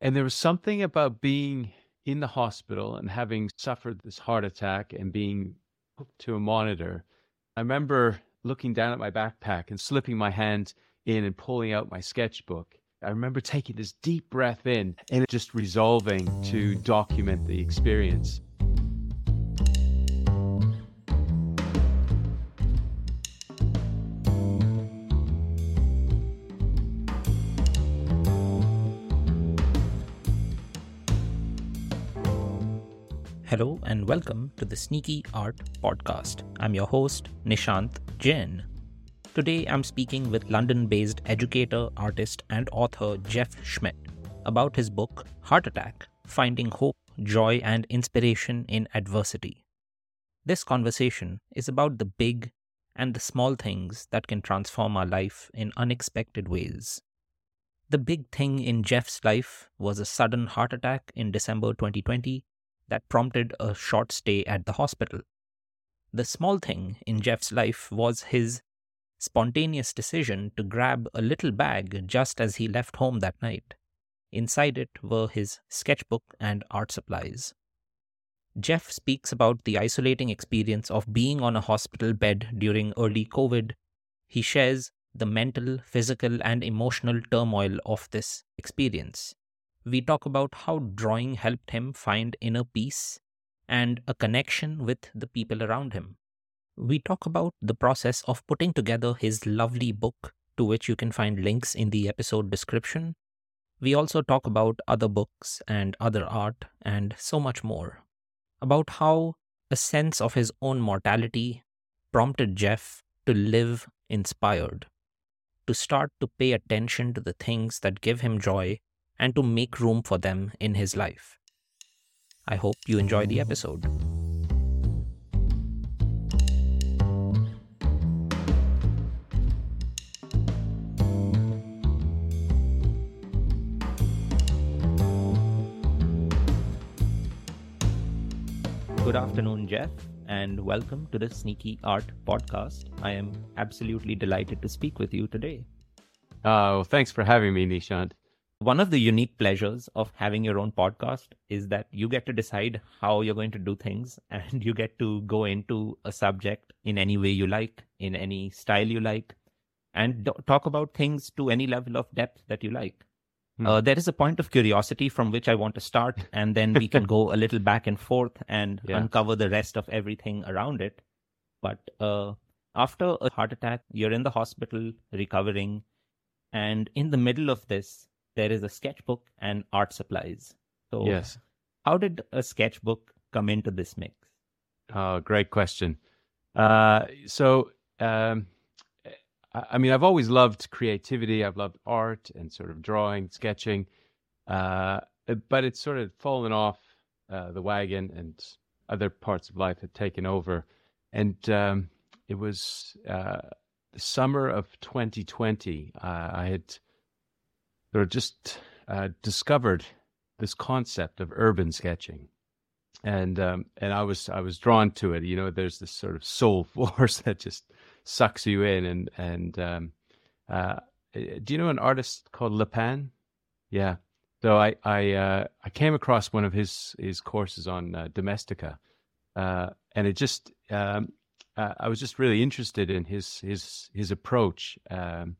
And there was something about being in the hospital and having suffered this heart attack and being hooked to a monitor. I remember looking down at my backpack and slipping my hand in and pulling out my sketchbook. I remember taking this deep breath in and just resolving to document the experience. Hello and welcome to the SneakyArt Podcast. I'm your host, Nishant Jain. Today I'm speaking with London based educator, artist, and author Jeff Schmidt about his book, Heart Attack Finding Hope, Joy, and Inspiration in Adversity. This conversation is about the big and the small things that can transform our life in unexpected ways. The big thing in Jeff's life was a sudden heart attack in December 2020 that prompted a short stay at the hospital. The small thing in Jeff's life was his spontaneous decision to grab a little bag just as he left home that night. Inside it were his sketchbook and art supplies. Jeff speaks about the isolating experience of being on a hospital bed during early COVID. He shares the mental, physical, and emotional turmoil of this experience we talk about how drawing helped him find inner peace and a connection with the people around him. We talk about the process of putting together his lovely book, to which you can find links in the episode description. We also talk about other books and other art and so much more. About how a sense of his own mortality prompted Jeff to live inspired, to start to pay attention to the things that give him joy and to make room for them in his life. I hope you enjoy the episode. Good afternoon, Jeff, and welcome to the SneakyArt Podcast. I am absolutely delighted to speak with you today. Oh, thanks for having me, Nishant. One of the unique pleasures of having your own podcast is that you get to decide how you're going to do things and you get to go into a subject in any way you like, in any style you like, and talk about things to any level of depth that you like. Hmm. Uh, there is a point of curiosity from which I want to start, and then we can go a little back and forth and yeah. uncover the rest of everything around it. But uh, after a heart attack, you're in the hospital recovering, and in the middle of this, there is a sketchbook and art supplies. So, yes. how did a sketchbook come into this mix? Oh, great question. Uh, so, um, I mean, I've always loved creativity. I've loved art and sort of drawing, sketching, uh, but it's sort of fallen off uh, the wagon, and other parts of life had taken over. And um, it was uh, the summer of 2020. Uh, I had sort of just uh, discovered this concept of urban sketching, and um, and I was I was drawn to it. You know, there's this sort of soul force that just sucks you in, and and um, uh, do you know an artist called Lapin? Yeah. So I I uh, I came across one of his his courses on uh, Domestika, uh, and it just um, uh, I was just really interested in his his his approach. Um,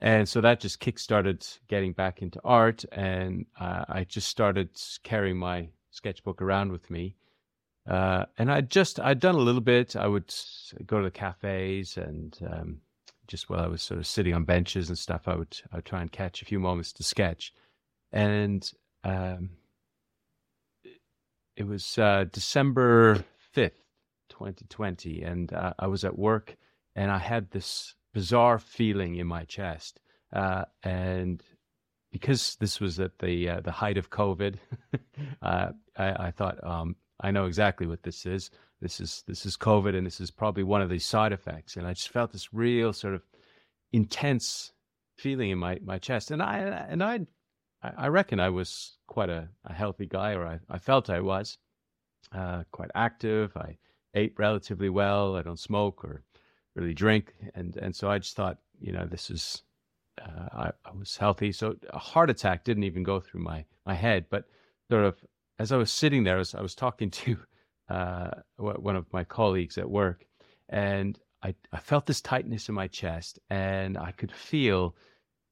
and so that just kickstarted getting back into art and uh, i just started carrying my sketchbook around with me. Uh, and i just i'd done a little bit. I would go to the cafes and um, just while i was sort of sitting on benches and stuff i would i would try and catch a few moments to sketch. And um, it was uh, december 5th 2020 and uh, i was at work and i had this bizarre feeling in my chest. Uh, and because this was at the uh, the height of COVID, uh, I, I, thought um, I know exactly what this is. This is this is COVID, and this is probably one of these side effects. And I just felt this real sort of intense feeling in my, my chest. And I and I I reckon I was quite a, a healthy guy, or I, I felt I was uh, quite active. I ate relatively well. I don't smoke or really drink. And and so I just thought, you know, this is uh, I, I, was healthy. So a heart attack didn't even go through my, my head. But sort of as I was sitting there, I was, I was talking to uh, one of my colleagues at work, and I, I felt this tightness in my chest, and I could feel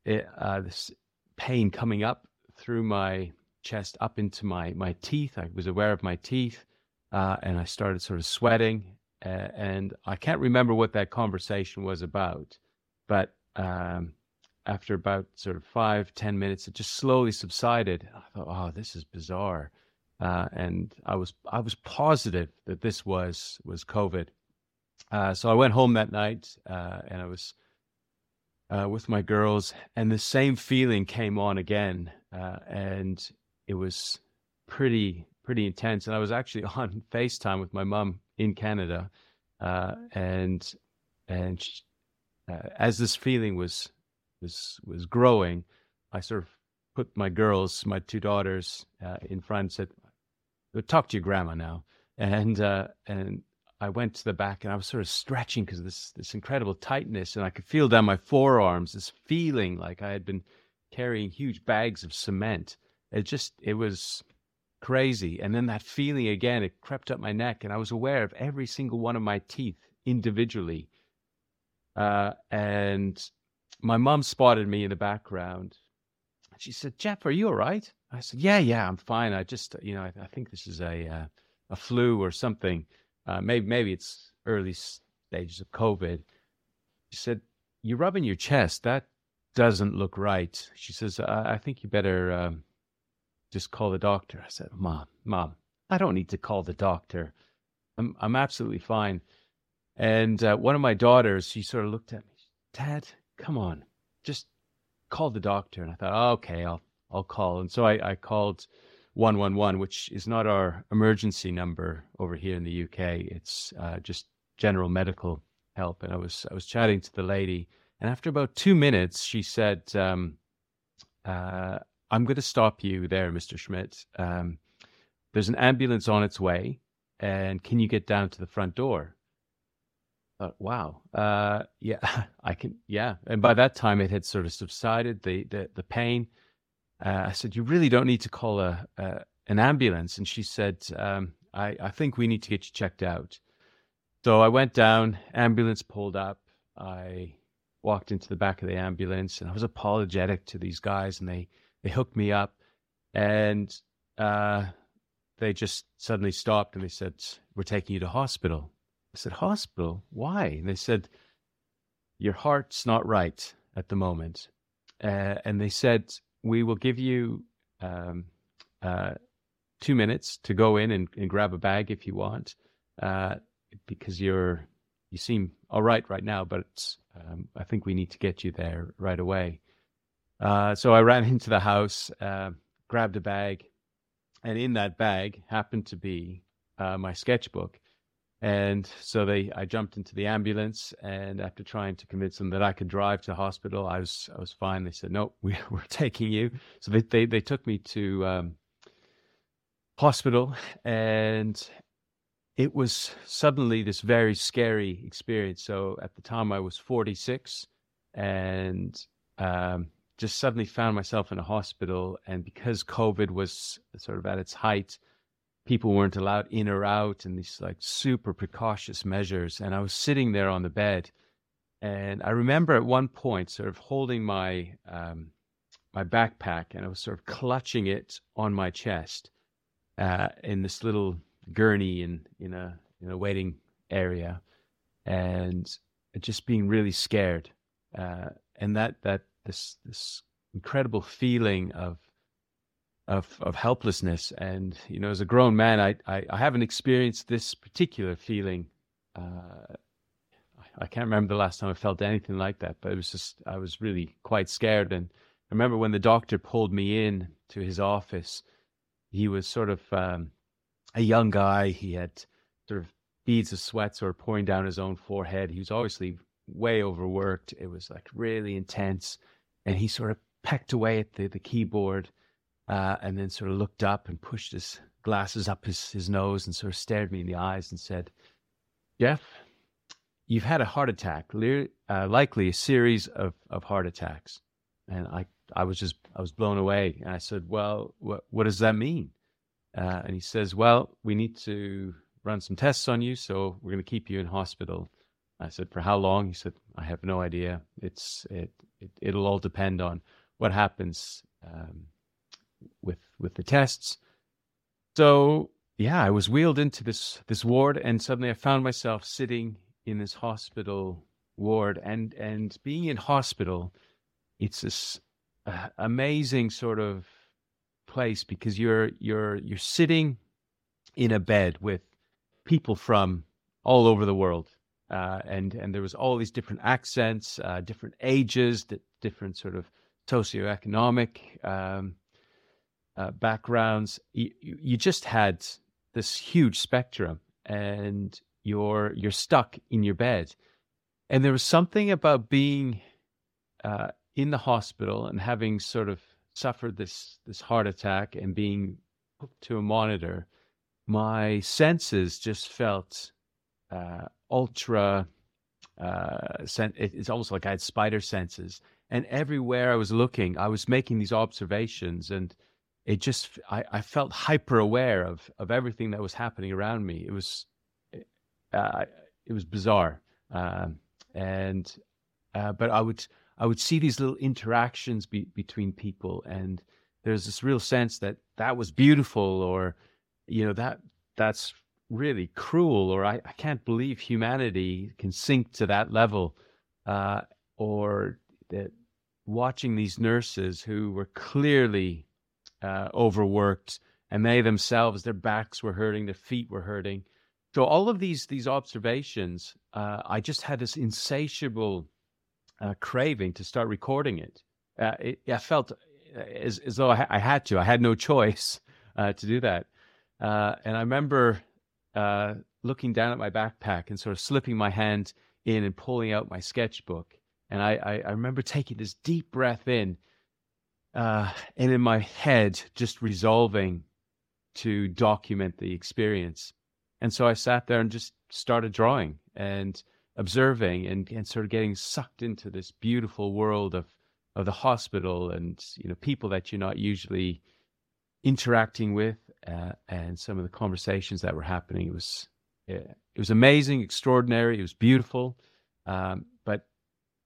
it, uh, this pain coming up through my chest up into my, my teeth. I was aware of my teeth, uh, and I started sort of sweating. Uh, and I can't remember what that conversation was about, but um, after about sort of five, ten minutes, it just slowly subsided. I thought, oh, this is bizarre. Uh, and I was I was positive that this was was COVID. Uh, so I went home that night, uh, and I was uh, with my girls, and the same feeling came on again, uh, and it was pretty pretty intense. And I was actually on Facetime with my mom in Canada, uh, and and she, as this feeling was was was growing, I sort of put my girls, my two daughters, uh, in front and said, "Talk to your grandma now." And uh, and I went to the back and I was sort of stretching because this this incredible tightness, and I could feel down my forearms this feeling like I had been carrying huge bags of cement. It just it was crazy, and then that feeling again, it crept up my neck, and I was aware of every single one of my teeth individually. Uh, and my mom spotted me in the background. She said, "Jeff, are you all right?" I said, "Yeah, yeah, I'm fine. I just, you know, I, I think this is a uh, a flu or something. Uh, maybe maybe it's early stages of COVID." She said, "You're rubbing your chest. That doesn't look right." She says, "I, I think you better um, just call the doctor." I said, "Mom, mom, I don't need to call the doctor. I'm I'm absolutely fine." And uh, one of my daughters, she sort of looked at me. Dad, come on, just call the doctor. And I thought, oh, okay, I'll I'll call. And so I, I called 111, which is not our emergency number over here in the UK. It's uh, just general medical help. And I was I was chatting to the lady, and after about two minutes, she said, um, uh, "I'm going to stop you there, Mr. Schmidt. Um, there's an ambulance on its way, and can you get down to the front door?" Uh, wow. Uh, yeah, I can. Yeah, and by that time it had sort of subsided the the, the pain. Uh, I said, "You really don't need to call a, a an ambulance." And she said, um, "I I think we need to get you checked out." So I went down. Ambulance pulled up. I walked into the back of the ambulance, and I was apologetic to these guys, and they they hooked me up, and uh, they just suddenly stopped and they said, "We're taking you to hospital." I said, Hospital? Why? And they said, Your heart's not right at the moment. Uh, and they said, We will give you um, uh, two minutes to go in and, and, grab a bag if you want, uh, because you're you seem all right right now, but um, I think we need to get you there right away. Uh, so I ran into the house, uh, grabbed a bag, and in that bag happened to be uh, my sketchbook. And so they, I jumped into the ambulance, and after trying to convince them that I could drive to hospital, I was, I was fine. They said, "No, we, we're taking you." So they, they, they took me to um, hospital, and it was suddenly this very scary experience. So at the time, I was 46, and um, just suddenly found myself in a hospital. And because COVID was sort of at its height, people weren't allowed in or out and these like super precautious measures. And I was sitting there on the bed. And I remember at one point sort of holding my um, my backpack and I was sort of clutching it on my chest uh, in this little gurney in in a in a waiting area, and just being really scared. Uh, and that that this this incredible feeling of of of helplessness. And you know, as a grown man, I I, I haven't experienced this particular feeling. Uh, I can't remember the last time I felt anything like that, but it was just I was really quite scared. And I remember when the doctor pulled me in to his office, he was sort of um, a young guy. He had sort of beads of sweat sort of pouring down his own forehead. He was obviously way overworked. It was like really intense, and he sort of pecked away at the the keyboard uh, and then sort of looked up and pushed his glasses up his, his nose and sort of stared me in the eyes and said, Jeff, you've had a heart attack, uh, likely a series of, of heart attacks. and I I was just I was blown away. And I said, "Well, what what does that mean?" Uh, and he says, "Well, we need to run some tests on you, so we're going to keep you in hospital." I said, "For how long?" He said, "I have no idea. It's it, it it'll all depend on what happens um, with with the tests." So yeah, I was wheeled into this this ward, and suddenly I found myself sitting in this hospital ward, and and being in hospital, it's this uh, amazing sort of place because you're you're you're sitting in a bed with people from all over the world, uh, and and there was all these different accents, uh, different ages, different sort of socioeconomic um, uh, backgrounds. You, you just had this huge spectrum, and you're you're stuck in your bed. And there was something about being uh, in the hospital and having sort of suffered this this heart attack and being hooked to a monitor. My senses just felt uh, ultra. Uh, it's almost like I had spider senses, and everywhere I was looking, I was making these observations, and it just I, I felt hyper aware of of everything that was happening around me. It was uh, it was bizarre, um, and uh, but I would I would see these little interactions be, between people, and there's this real sense that that was beautiful, or you know that that's really cruel, or I, I can't believe humanity can sink to that level, uh, or that watching these nurses who were clearly uh, overworked, and they themselves, their backs were hurting, their feet were hurting. So all of these these observations, uh, I just had this insatiable uh, craving to start recording it. Uh, it I felt uh, as, as though I, I, had to. I had no choice uh, to do that. And I remember looking down at my backpack and sort of slipping my hand in and pulling out my sketchbook. And I, I, I remember taking this deep breath in uh, and in my head just resolving to document the experience. And so I sat there and just started drawing and observing and, and sort of getting sucked into this beautiful world of, of the hospital and you know people that you're not usually interacting with uh, and some of the conversations that were happening. It was it was amazing, extraordinary. It was beautiful. Um, but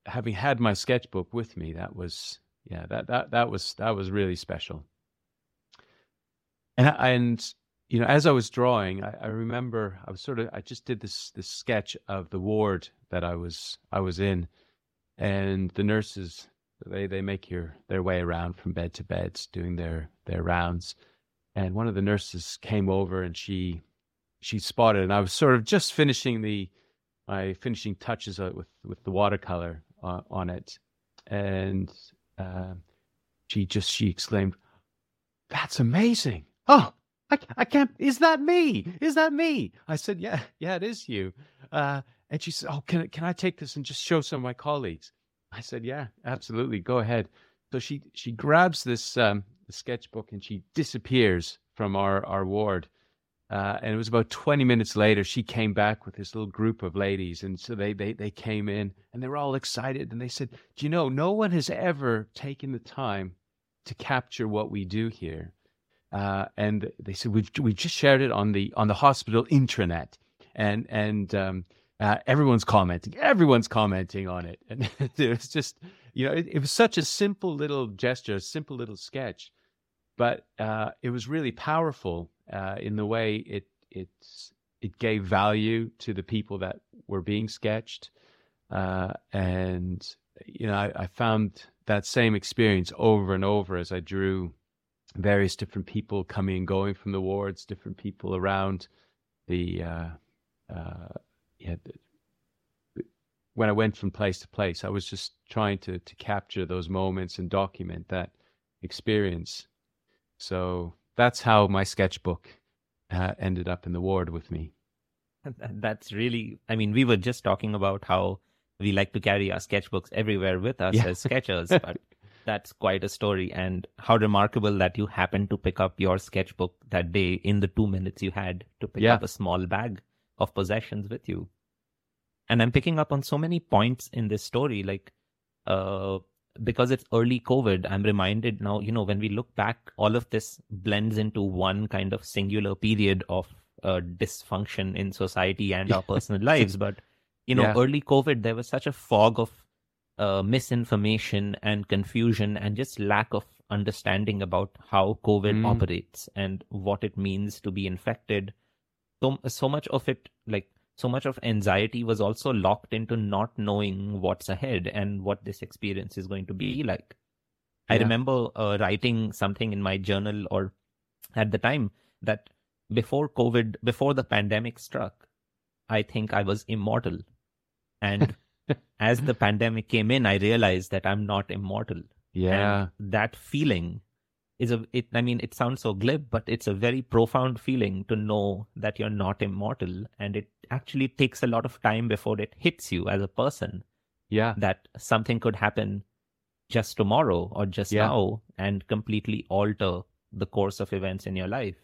having had my sketchbook with me, that was yeah, that that that was that was really special. And and you know, as I was drawing, I, I, remember I was sort of I just did this this sketch of the ward that I was I was in, and the nurses they they make your their way around from bed to bed doing their their rounds, and one of the nurses came over and she she spotted, and I was sort of just finishing the my finishing touches with with the watercolor uh, on it, and uh, she just she exclaimed, "That's amazing! Oh, I, I can't. Is that me? Is that me?" I said, "Yeah, yeah, it is you." Uh, and she said, "Oh, can can I take this and just show some of my colleagues?" I said, "Yeah, absolutely. Go ahead." So she she grabs this um, the sketchbook and she disappears from our our ward. Uh, and it was about 20 minutes later, she came back with this little group of ladies. And so they, they, they came in and they were all excited. And they said, Do you know, no one has ever taken the time to capture what we do here. Uh, and they said, We've, we just shared it on the, on the hospital intranet. And, and, um, uh, everyone's commenting, everyone's commenting on it. And it was just, you know, it, it, was such a simple little gesture, a simple little sketch, but uh, it was really powerful uh, in the way it it it gave value to the people that were being sketched, uh, and you know I, I, found that same experience over and over as I drew various different people coming and going from the wards, different people around the uh, uh yeah. when I went from place to place, I was just trying to to capture those moments and document that experience. So that's how my sketchbook uh, ended up in the ward with me. That's really, I mean, we were just talking about how we like to carry our sketchbooks everywhere with us yeah. as sketchers, but that's quite a story. And how remarkable that you happened to pick up your sketchbook that day in the two minutes you had to pick yeah. up a small bag of possessions with you. And I'm picking up on so many points in this story, like uh, because it's early COVID, I'm reminded now, you know, when we look back, all of this blends into one kind of singular period of uh, dysfunction in society and our personal lives. But, you know, Yeah. early COVID, there was such a fog of uh, misinformation and confusion and just lack of understanding about how COVID Mm. operates and what it means to be infected. So, so much of it, like, so much of anxiety was also locked into not knowing what's ahead and what this experience is going to be like. I remember uh, writing something in my journal or at the time that before COVID, before the pandemic struck, I think I was immortal. And as the pandemic came in, I realized that I'm not immortal. Yeah. And that feeling is a it I mean it sounds so glib, but it's a very profound feeling to know that you're not immortal and it actually takes a lot of time before it hits you as a person Yeah. that something could happen just tomorrow or just Yeah. now and completely alter the course of events in your life.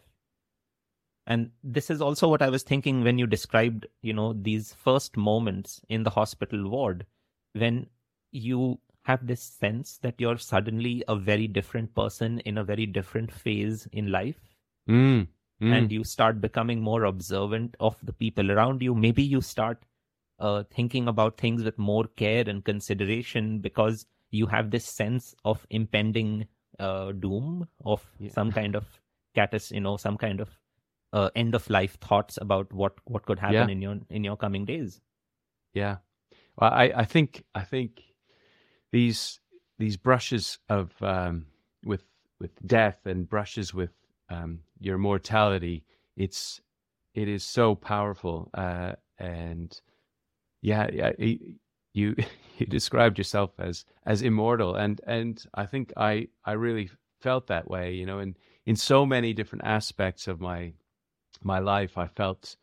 And this is also what I was thinking when you described, you know, these first moments in the hospital ward when you have this sense that you're suddenly a very different person in a very different phase in life Mm. Mm. and you start becoming more observant of the people around you. Maybe you start uh, thinking about things with more care and consideration because you have this sense of impending uh, doom, of Yeah. some kind of catus, you know, some kind of uh, end of life thoughts about what what could happen Yeah. in your in your coming days. Yeah. Well, I, I think I think these these brushes of um, with with death and brushes with um, your mortality, it's it is so powerful. Uh, and yeah, yeah, y- you you described yourself as as immortal, and and I think I I really felt that way. You know, in in so many different aspects of my my life, I felt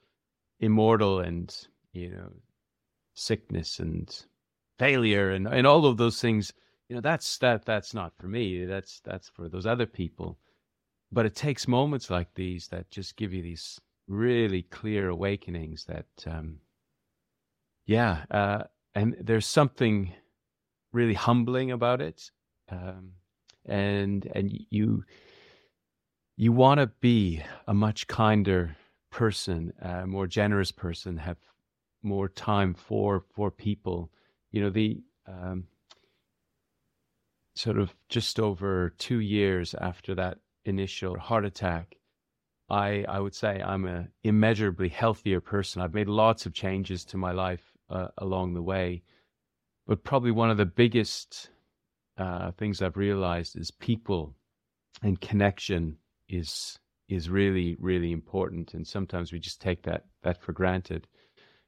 immortal and you know sickness and failure and, and all of those things you know that's that that's not for me. That's that's for those other people. But it takes moments like these that just give you these really clear awakenings that um yeah uh and there's something really humbling about it um and and you you want to be a much kinder person a more generous person have more time for for people you know the um sort of just over 2 years after that initial heart attack i i would say i'm a immeasurably healthier person. I've made lots of changes to my life uh, along the way but probably one of the biggest uh things i've realized is people and connection is is really really important and sometimes we just take that that for granted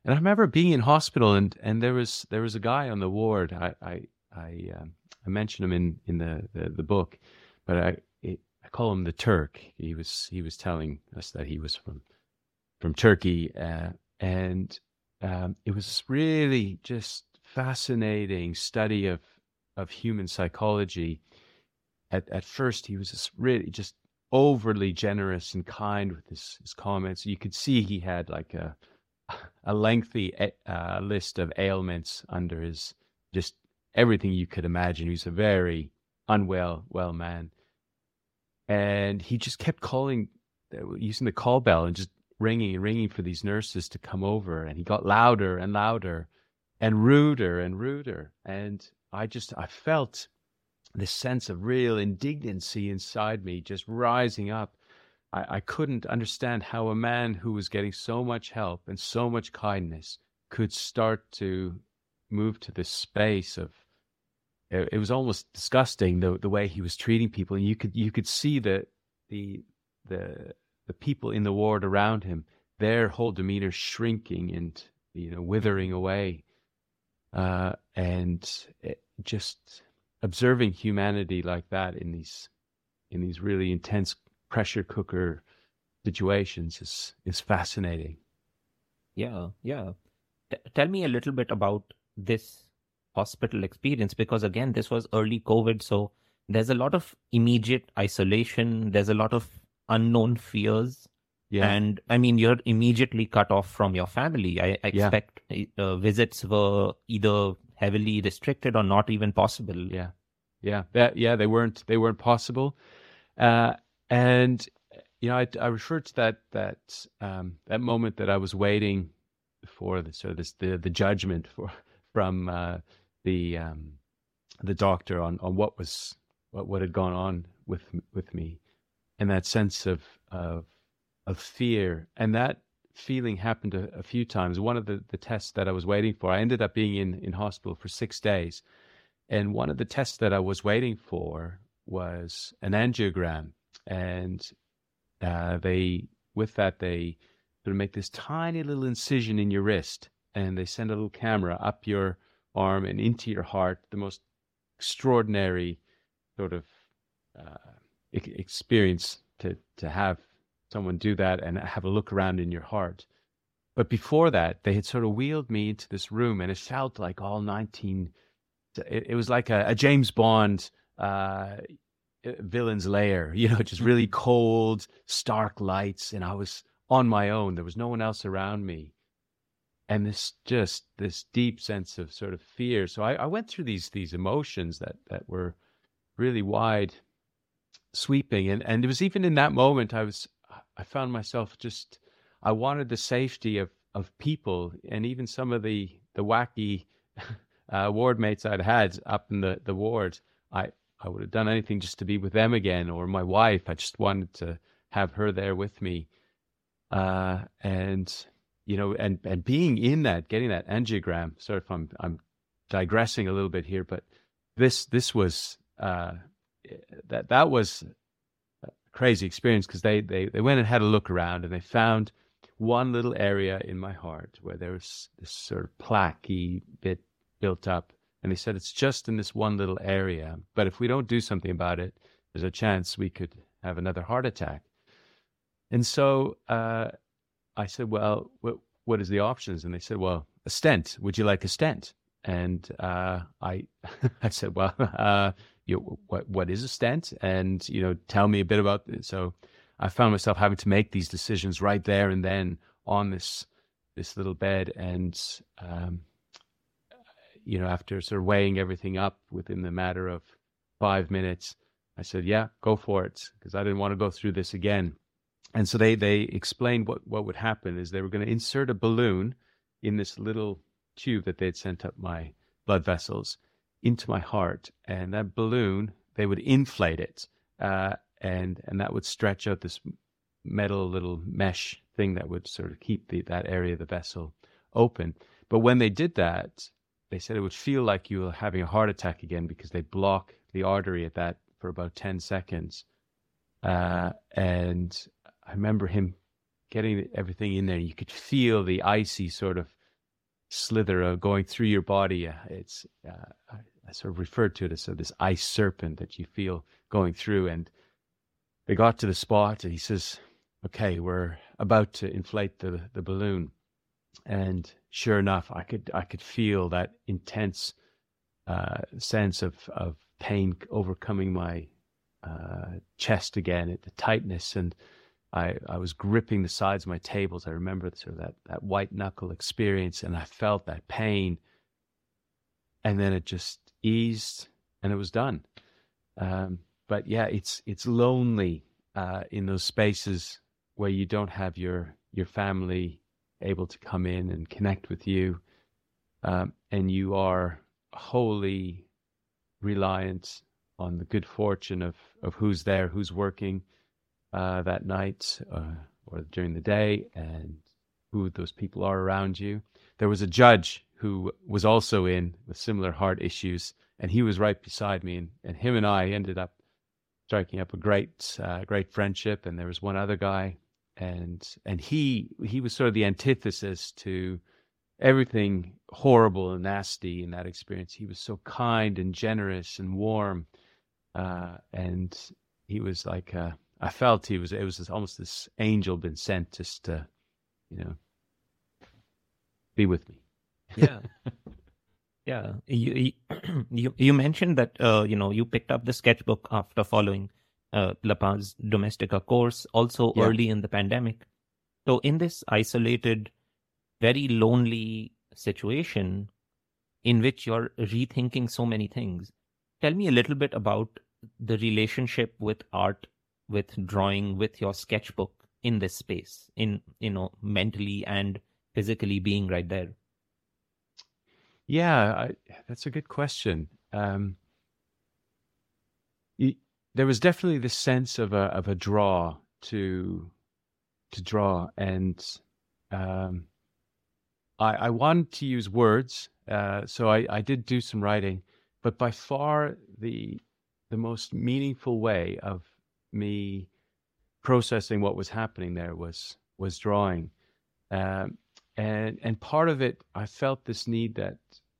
and I remember being in hospital, and, and there was there was a guy on the ward. I I I, um, I mentioned him in in the, the, the book, but I it, I call him the Turk. He was he was telling us that he was from from Turkey, uh, and um, it was really just fascinating study of of human psychology. At at first, he was just really just overly generous and kind with his his comments. You could see he had like a a lengthy uh, list of ailments under his just everything you could imagine. He was a very unwell, well man, and he just kept calling, using the call bell and just ringing and ringing for these nurses to come over. And he got louder and louder, and ruder and ruder. And I just I felt this sense of real indignancy inside me just rising up. I, I couldn't understand how a man who was getting so much help and so much kindness could start to move to this space of it, it was almost disgusting the the way he was treating people. And you could you could see the the the the people in the ward around him their whole demeanor shrinking and you know withering away. Uh and it, just observing humanity like that in these in these really intense pressure cooker situations is is fascinating. Yeah, yeah. T- tell me a little bit about this hospital experience because again, this was early COVID, so there's a lot of immediate isolation. There's a lot of unknown fears, Yeah, and I mean, you're immediately cut off from your family. I, I Yeah. expect uh, visits were either heavily restricted or not even possible. yeah, yeah, that yeah they weren't they weren't possible, uh, and you know I, I referred to that that um, that moment that I was waiting for the sort of this the the judgment for from uh, the um, the doctor on on what was what what had gone on with with me, and that sense of of of fear, and that feeling happened a, a, few times. One of the, the tests that I was waiting for, I ended up being in, in hospital for six days. And one of the tests that I was waiting for was an angiogram. And uh, they, with that, they sort of make this tiny little incision in your wrist and they send a little camera up your arm and into your heart. The most extraordinary sort of uh, experience to, to have someone do that and have a look around in your heart. But before that, they had sort of wheeled me into this room, and it felt like all 19. It, it was like a, a James Bond uh, villain's lair, you know, just really cold, stark lights. And I was on my own. There was no one else around me. And this just this deep sense of sort of fear. So I, I went through these these emotions that that were really wide sweeping. And and it was even in that moment I was I found myself just I wanted the safety of of people and even some of the the wacky uh, ward mates I'd had up in the the ward. I I would have done anything just to be with them again or my wife. I just wanted to have her there with me. Uh, and you know, and and being in that, getting that angiogram. Sorry if I'm I'm digressing a little bit here, but this this was uh, that that was a crazy experience because they, they, they went and had a look around and they found one little area in my heart where there was this sort of plaquey bit built up. And they said, it's just in this one little area. But if we don't do something about it, there's a chance we could have another heart attack. And so uh, I said, well, what, what is the options? And they said, well, a stent. Would you like a stent? And uh, I, I said, well, uh, you what what is a stent, and you know, tell me a bit about it. So I found myself having to make these decisions right there and then on this this little bed, and um, you know, after sort of weighing everything up within the matter of five minutes, I said, "Yeah, go for it," because I didn't want to go through this again. And so they they explained what what would happen is they were going to insert a balloon in this little tube that they'd sent up my blood vessels into my heart, and that balloon they would inflate it, uh, and and that would stretch out this metal little mesh thing that would sort of keep the, that area of the vessel open. But when they did that, they said it would feel like you were having a heart attack again because they block the artery at that for about 10 seconds. Uh, and I remember him getting everything in there. You could feel the icy sort of slither going through your body. Uh, it's uh, I sort of referred to it as sort of this ice serpent that you feel going through. And they got to the spot, and he says, "Okay, we're about to inflate the the balloon." And sure enough, I could I could feel that intense uh, sense of of pain overcoming my uh, chest again, the tightness, and I I was gripping the sides of my tables. I remember sort of that that white knuckle experience, and I felt that pain, and then it just eased, and it was done. Um, but yeah, it's it's lonely uh, in those spaces where you don't have your your family able to come in and connect with you, um, and you are wholly reliant on the good fortune of of who's there, who's working uh, that night uh, or during the day, and who those people are around you. There was a judge who was also in with similar heart issues, and he was right beside me, and, and him and I ended up striking up a great uh, great friendship. And there was one other guy, and and he he was sort of the antithesis to everything horrible and nasty in that experience. He was so kind and generous and warm, uh, and he was like uh, I felt he was it was almost this angel been sent just to you know be with me. Yeah. yeah. You, you, you mentioned that, uh, you know, you picked up the sketchbook after following uh, La Paz Domestika course, also yeah. early in the pandemic. So, in this isolated, very lonely situation in which you're rethinking so many things, tell me a little bit about the relationship with art, with drawing, with your sketchbook in this space, in you know, mentally and physically being right there. Yeah, I, that's a good question. Um, there was definitely this sense of a of a draw to to draw, and um, I, I wanted to use words, uh, so I, I did do some writing, but by far the the most meaningful way of me processing what was happening there was was drawing, um, and and part of it I felt this need that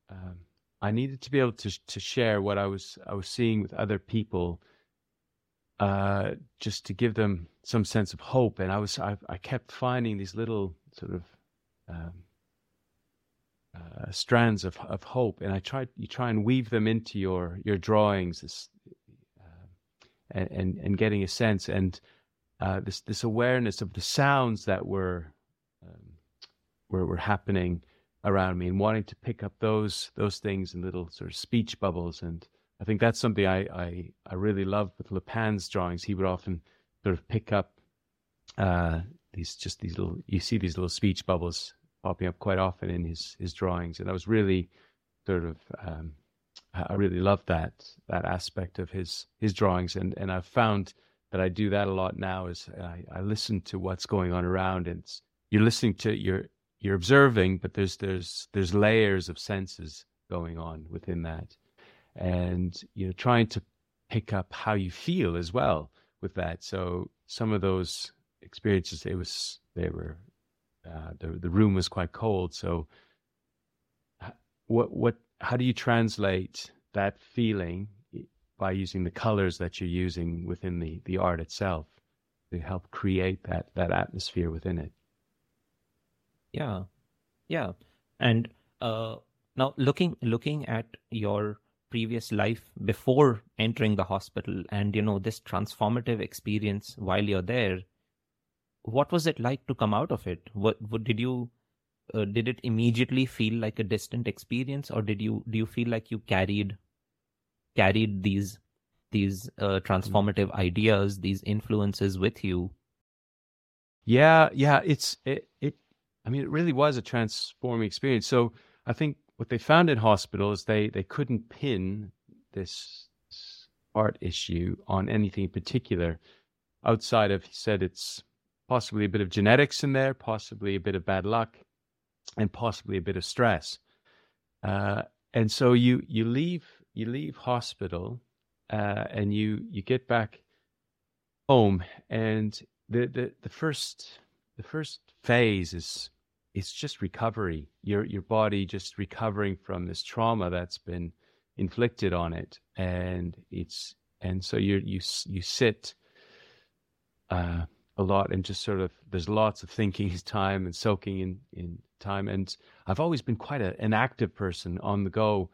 um, I needed to be able to to share what I was I was seeing with other people, uh, just to give them some sense of hope. And I was I, I kept finding these little sort of um, uh, strands of of hope, and I tried you try and weave them into your your drawings, this, uh, and, and and getting a sense and uh, this this awareness of the sounds that were um, were were happening around me and wanting to pick up those those things in little sort of speech bubbles and I think that's something I I, I really love with Lapin's drawings. He would often sort of pick up uh, these just these little you see these little speech bubbles popping up quite often in his his drawings, and I was really sort of um, I really loved that that aspect of his his drawings, and and I've found that I do that a lot now. Is I, I listen to what's going on around, and you're listening to you're you're observing, but there's there's there's layers of senses going on within that, and you're trying to pick up how you feel as well with that. So some of those experiences, it was they were uh, the the room was quite cold. So what what how do you translate that feeling by using the colors that you're using within the the art itself to help create that that atmosphere within it? Yeah, yeah. And uh, now looking looking at your previous life before entering the hospital, and you know this transformative experience while you're there, what was it like to come out of it? What, what did you uh, did it immediately feel like a distant experience, or did you do you feel like you carried carried these these uh, transformative ideas, these influences with you? Yeah, yeah. It's it it I mean, it really was a transforming experience. So I think what they found in hospital is they, they couldn't pin this art issue on anything in particular outside of, he said it's possibly a bit of genetics in there, possibly a bit of bad luck, and possibly a bit of stress. Uh, and so you you leave you leave hospital uh, and you you get back home and the, the the first the first phase is it's just recovery. Your your body just recovering from this trauma that's been inflicted on it, and it's and so you you you sit uh, a lot and just sort of there's lots of thinking time and soaking in in time. And I've always been quite a, an active person on the go,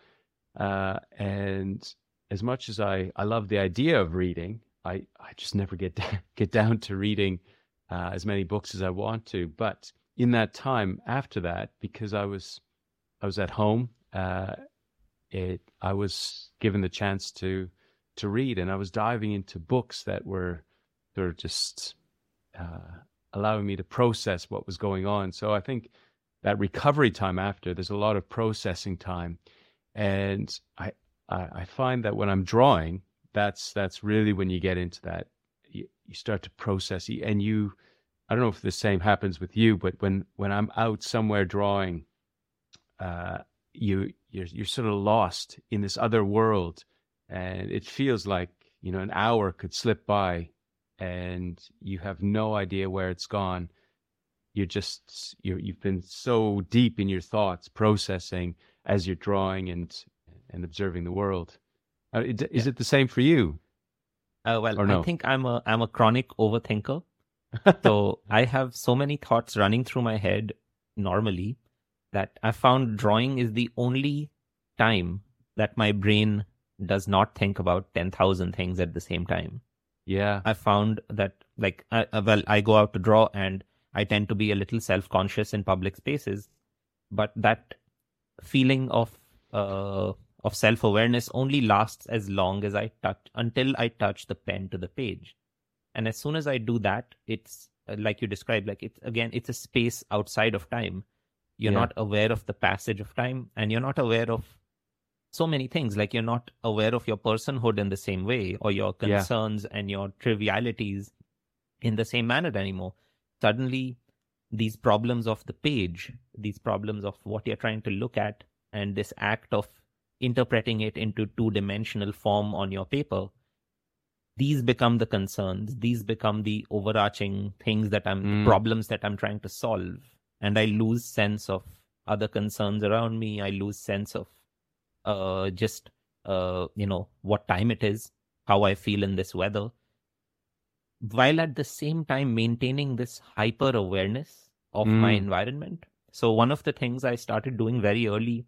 uh, and as much as I I love the idea of reading, I I just never get get down to reading uh, as many books as I want to, but in that time after that, because I was I was at home, uh, it I was given the chance to to read, and I was diving into books that were sort just uh, allowing me to process what was going on. So I think that recovery time after there's a lot of processing time, and I I, I find that when I'm drawing, that's that's really when you get into that. You, you start to process, and you I don't know if the same happens with you, but when when I'm out somewhere drawing, uh, you you're you're sort of lost in this other world, and it feels like you know an hour could slip by, and you have no idea where it's gone. You're just you you've been so deep in your thoughts, processing as you're drawing and and observing the world. Uh, is yeah. it the same for you? Uh, well, no? I think I'm a I'm a chronic overthinker so I have so many thoughts running through my head normally that I found drawing is the only time that my brain does not think about 10,000 things at the same time. Yeah. I found that, like, I, well, I go out to draw and I tend to be a little self conscious in public spaces. But that feeling of, uh, of self awareness only lasts as long as I touch until I touch the pen to the page. And as soon as I do that, it's uh, like you described, like it's again, it's a space outside of time. You're Yeah. not aware of the passage of time and you're not aware of so many things. Like you're not aware of your personhood in the same way or your Yeah. concerns and your trivialities in the same manner anymore. Suddenly, these problems of the page, these problems of what you're trying to look at, and this act of interpreting it into two dimensional form on your paper, these become the concerns. These become the overarching things that I'm, Mm. problems that I'm trying to solve. And I lose sense of other concerns around me. I lose sense of uh, just, uh, you know, what time it is, how I feel in this weather while at the same time maintaining this hyper awareness of my Mm. environment. So, one of the things I started doing very early,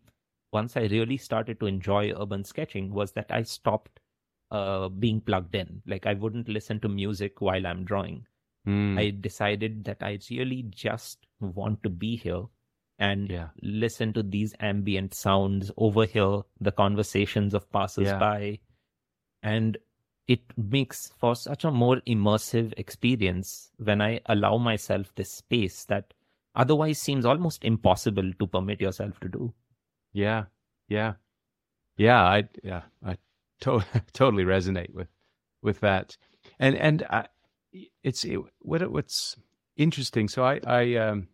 once I really started to enjoy urban sketching, was that I stopped uh, being plugged in. Like, I wouldn't listen to music while I'm drawing. Mm. I decided that I really just want to be here and Yeah. listen to these ambient sounds, overhear the conversations of passers-by. And it makes for such a more immersive experience when I allow myself this space that otherwise seems almost impossible to permit yourself to do. Yeah, yeah, yeah. I yeah, I to- totally resonate with with that, and and I, it's it, what what's interesting. So I I um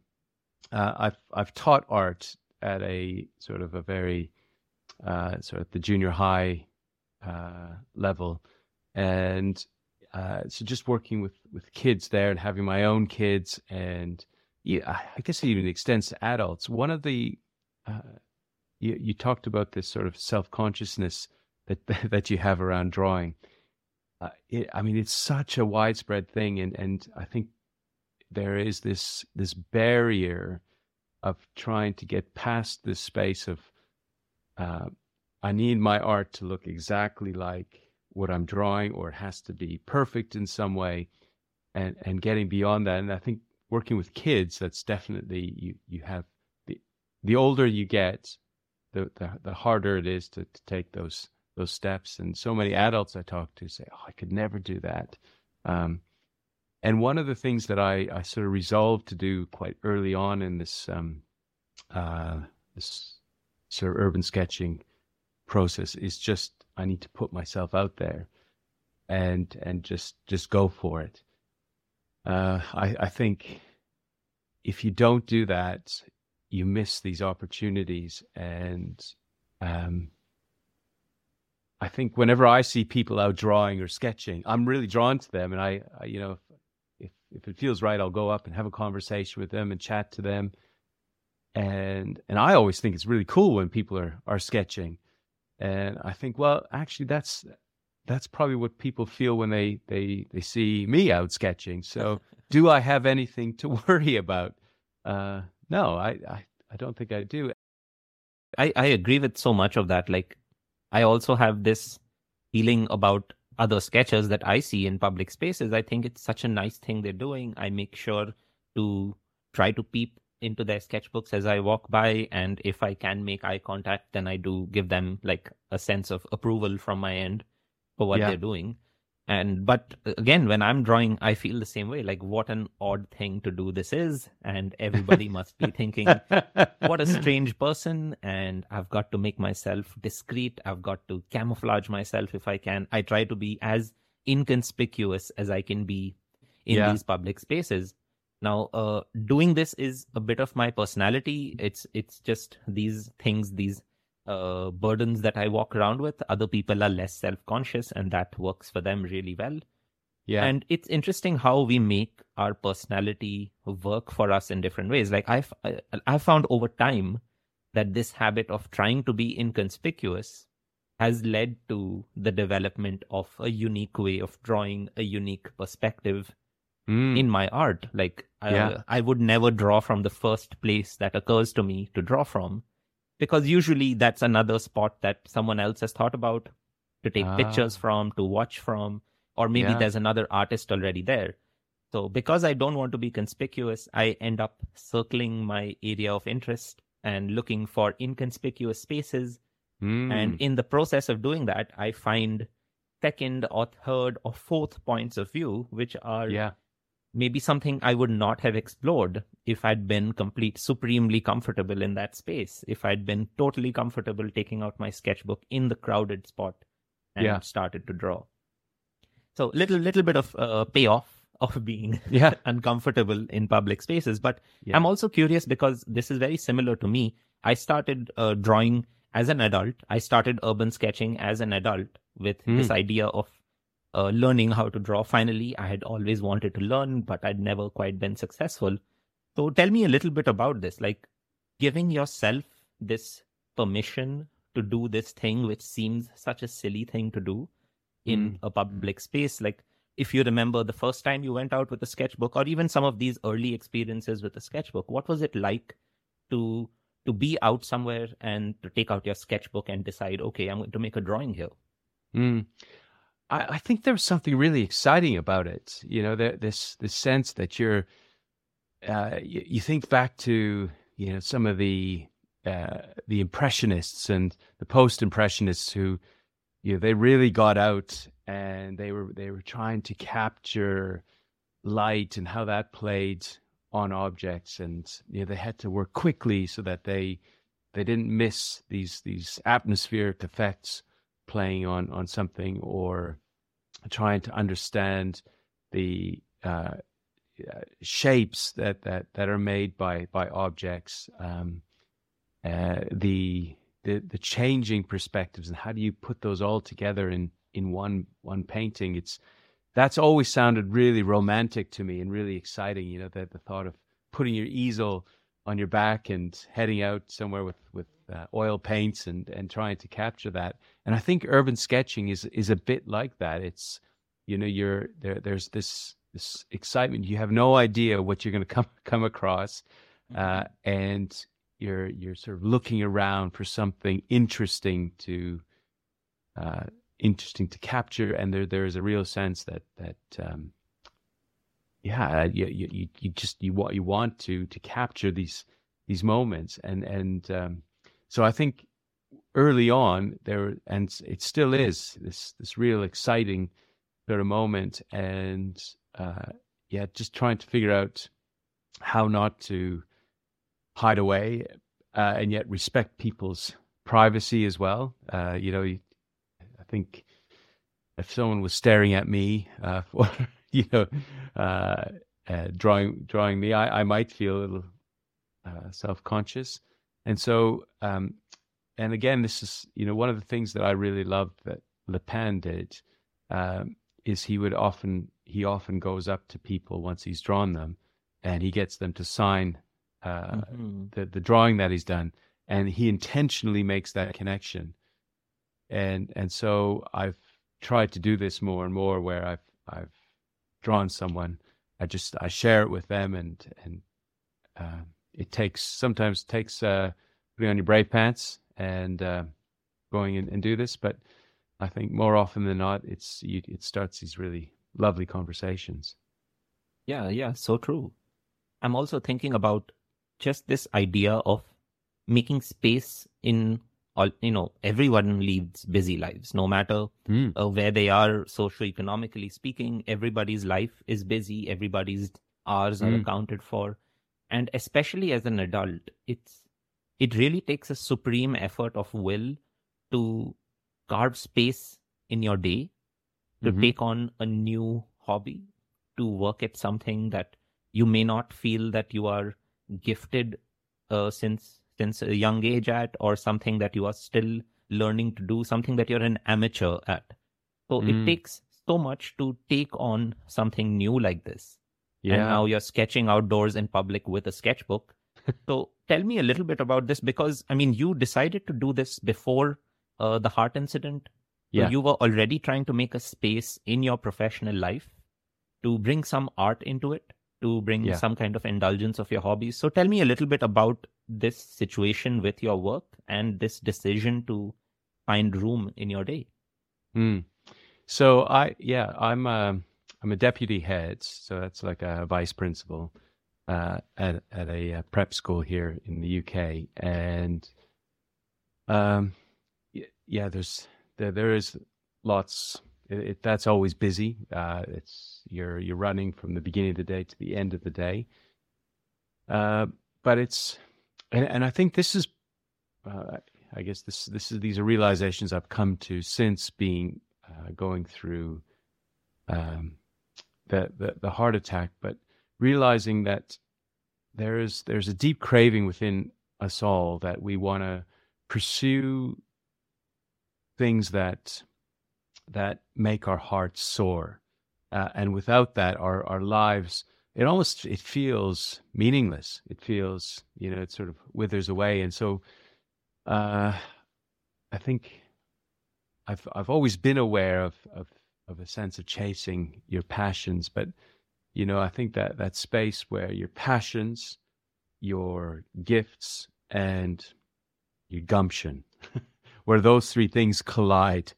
uh, I've I've taught art at a sort of a very uh, sort of the junior high uh, level, and uh, so just working with with kids there and having my own kids, and yeah, I I guess it even extends to adults. One of the uh, you, you talked about this sort of self consciousness that that you have around drawing. Uh, it, I mean, it's such a widespread thing, and and I think there is this this barrier of trying to get past this space of uh, I need my art to look exactly like what I'm drawing, or it has to be perfect in some way, and and getting beyond that. And I think working with kids, that's definitely you you have the the older you get, the the, the harder it is to, to take those those steps. And so many adults I talk to say, "Oh, I could never do that." Um, and one of the things that I, I sort of resolved to do quite early on in this um, uh, this sort of urban sketching process is just I need to put myself out there and and just just go for it. Uh, I I think if you don't do that, you miss these opportunities and um, I think whenever I see people out drawing or sketching, I'm really drawn to them, and I, I you know, if if it feels right, I'll go up and have a conversation with them and chat to them, and and I always think it's really cool when people are are sketching, and I think, well, actually, that's that's probably what people feel when they they they see me out sketching. So, do I have anything to worry about? Uh, no, I, I I don't think I do. I, I agree with so much of that. Like, I also have this feeling about other sketchers that I see in public spaces. I think it's such a nice thing they're doing. I make sure to try to peep into their sketchbooks as I walk by. And if I can make eye contact, then I do give them like a sense of approval from my end for what Yeah. they're doing. And but again, when I'm drawing, I feel the same way. Like, what an odd thing to do this is. And everybody must be thinking, what a strange person and i've got to make myself discreet i've got to camouflage myself if i can i try to be as inconspicuous as i can be in Yeah. these public spaces now uh, doing this is a bit of my personality it's it's just these things these uh, burdens that i walk around with other people are less self-conscious and that works for them really well yeah, and it's interesting how we make our personality work for us in different ways. Like I've I- I've found over time that this habit of trying to be inconspicuous has led to the development of a unique way of drawing a unique perspective Mm, in my art. Like I, Yeah. I would never draw from the first place that occurs to me to draw from, because usually that's another spot that someone else has thought about to take pictures Ah. from, to watch from, or maybe Yeah. there's another artist already there. So because I don't want to be conspicuous, I end up circling my area of interest and looking for inconspicuous spaces Mm. And in the process of doing that, I find second or third or fourth points of view, which are yeah. Maybe something I would not have explored if I'd been complete supremely comfortable in that space. If I'd been totally comfortable taking out my sketchbook in the crowded spot and Yeah. started to draw. So little little bit of uh, payoff of being Yeah. uncomfortable in public spaces. But Yeah. I'm also curious because this is very similar to me. I started uh, drawing as an adult. I started urban sketching as an adult with Hmm. this idea of uh, learning how to draw. Finally, I had always wanted to learn, but I'd never quite been successful. So tell me a little bit about this, like giving yourself this permission to do this thing, which seems such a silly thing to do in a public space. Like if you remember the first time you went out with a sketchbook, or even some of these early experiences with a sketchbook, what was it like to to be out somewhere and to take out your sketchbook and decide, okay, I'm going to make a drawing here? Mm. I, I think there's something really exciting about it. You know, this this sense that you're, uh, you, you think back to you know some of the uh, the impressionists and the post impressionists who, you know, they really got out and they were they were trying to capture light and how that played on objects, and you know they had to work quickly so that they they didn't miss these these atmospheric effects playing on on something or trying to understand the uh, shapes that, that that are made by by objects um, uh, the, the the changing perspectives and how do you put those all together in in one one painting? It's that's always sounded really romantic to me and really exciting you know that the thought of putting your easel on your back and heading out somewhere with with uh, oil paints and and trying to capture that and I think urban sketching is is a bit like that. It's you know you're there. There's this this excitement. You have no idea what you're going to come come across, uh, and you're you're sort of looking around for something interesting to uh, interesting to capture. And there there is a real sense that that um, yeah you, you you you just you want you want to to capture these these moments. And and um, so I think early on there and it still is this this real exciting sort of moment. And uh yeah just trying to figure out how not to hide away uh, and yet respect people's privacy as well. Uh you know i think if someone was staring at me uh for you know uh, uh drawing drawing me i i might feel a little uh self-conscious. And so um and again, this is you know one of the things that I really loved that Lapin did um, is he would often he often goes up to people once he's drawn them, and he gets them to sign uh, Mhm. the the drawing that he's done, and he intentionally makes that connection, and and so I've tried to do this more and more where I've I've drawn someone, I just I share it with them, and and uh, it takes sometimes takes uh, putting on your brave pants and uh, going in and do this. But I think more often than not, it's you, it starts these really lovely conversations. Yeah, yeah, so true. I'm also thinking about just this idea of making space in all, you know, everyone leads busy lives, no matter Mm. uh, where they are socioeconomically speaking. Everybody's life is busy. Everybody's hours are Mm. accounted for, and especially as an adult, it's it really takes a supreme effort of will to carve space in your day to Mhm. take on a new hobby, to work at something that you may not feel that you are gifted uh, since since a young age at, or something that you are still learning to do, something that you're an amateur at. So it Mm. takes so much to take on something new like this. Yeah. And now you're sketching outdoors in public with a sketchbook. so tell me a little bit about this because I mean you decided to do this before uh, the heart incident. So Yeah. you were already trying to make a space in your professional life to bring some art into it, to bring Yeah. some kind of indulgence of your hobbies. So tell me a little bit about this situation with your work and this decision to find room in your day. Mm. So I yeah I'm um I'm a deputy head, so that's like a vice principal uh, at at a uh, prep school here in the UK, and um yeah, there's there there is lots. It, it, that's always busy. Uh, it's you're you're running from the beginning of the day to the end of the day. Uh, but it's and, and I think this is, uh, I guess this this is these are realizations I've come to since being uh, going through um, the, the the heart attack, but realizing that there is there's a deep craving within us all that we want to pursue things that that make our hearts soar, uh, and without that, our our lives it almost it feels meaningless. It feels you know it sort of withers away, and so uh, I think I've I've always been aware of of of a sense of chasing your passions, but you know I think that that space where your passions, your gifts, and your gumption, where those three things collide,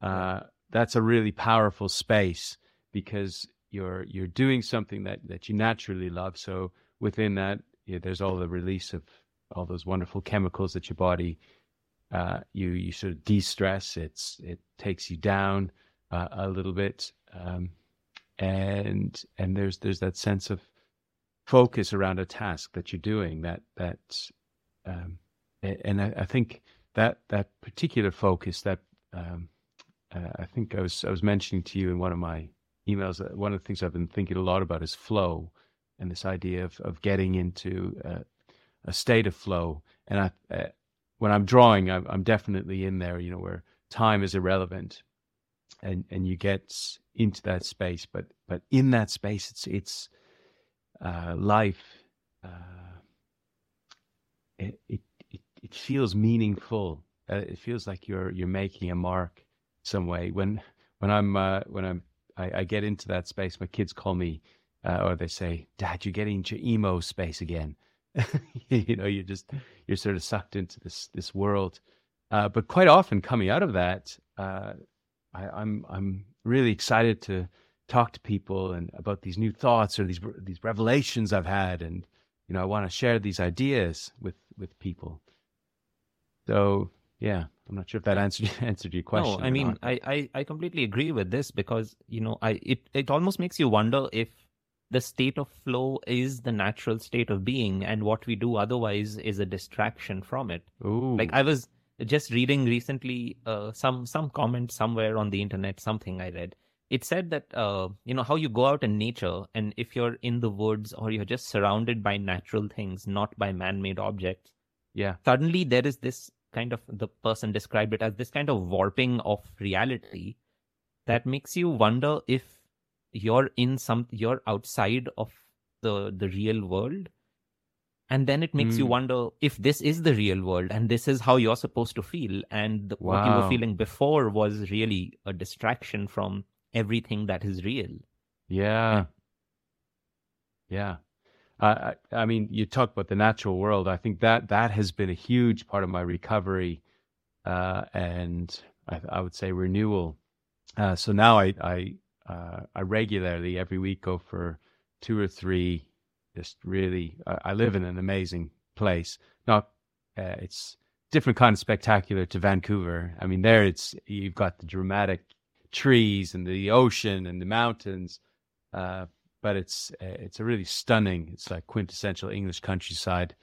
uh, that's a really powerful space because you're you're doing something that that you naturally love. So within that, yeah, there's all the release of all those wonderful chemicals that your body uh, you you sort of de-stress. It's it takes you down uh, a little bit, um, and and there's there's that sense of focus around a task that you're doing. That that um, and I, I, think that that particular focus that um, uh, I think I was I was mentioning to you in one of my emails, one of the things I've been thinking a lot about is flow and this idea of, of getting into a, a state of flow. And I, uh, when I'm drawing, I'm, I'm, definitely in there, you know, where time is irrelevant and, and you get into that space. But, but in that space, it's, it's uh, life. Uh, it, it, it, it, feels meaningful. Uh, it feels like you're, you're making a mark some way. When, when I'm, uh, when I'm I, I get into that space. My kids call me, uh, or they say, "Dad, you're getting into emo space again." you know, you're just you're sort of sucked into this this world. Uh, but quite often, coming out of that, uh, I, I'm I'm really excited to talk to people and about these new thoughts or these these revelations I've had, and you know, I want to share these ideas with with people. So yeah, I'm not sure if that answered answered your question. No, I mean, I, I, I completely agree with this because you know, I it it almost makes you wonder if the state of flow is the natural state of being, and what we do otherwise is a distraction from it. Ooh. Like I was just reading recently, uh, some some comment somewhere on the internet, something I read. It said that uh, you know how you go out in nature, and if you're in the woods or you're just surrounded by natural things, not by man-made objects, yeah, suddenly there is this kind of the person described it as this kind of warping of reality that makes you wonder if you're in some you're outside of the the real world and then it makes mm. you hmm. wonder if this is the real world and this is how you're supposed to feel and the, wow. what you were feeling before was really a distraction from everything that is real yeah yeah I, I mean, you talk about the natural world. I think that that has been a huge part of my recovery, uh, and I, I, would say renewal. Uh, so now I I uh, I regularly every week go for two or three. Just really, I live in an amazing place. Not uh, it's different kind of spectacular to Vancouver. I mean, there it's you've got the dramatic trees and the ocean and the mountains. Uh, but it's eh, it's a really stunning. It's like quintessential English countryside,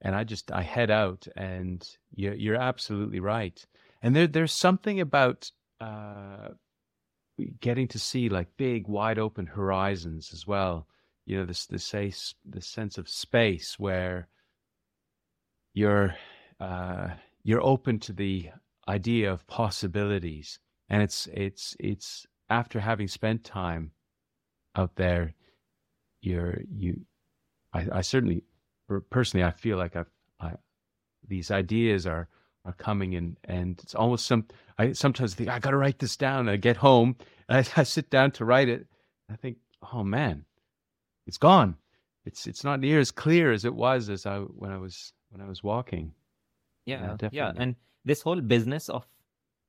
and I just I head out, and you're you're absolutely right. And there there's something about uh, getting to see like big, wide open horizons as well. You know, this this this, sense of space where you're uh, you're open to the idea of possibilities, and it's it's it's after having spent time out there, you're you. I, I certainly, personally, I feel like I've I, these ideas are are coming in, and it's almost some. I sometimes think I got to write this down. I get home, and I, I sit down to write it. I think, oh man, it's gone. It's it's not near as clear as it was as I when I was when I was walking. Yeah, yeah, yeah. and this whole business of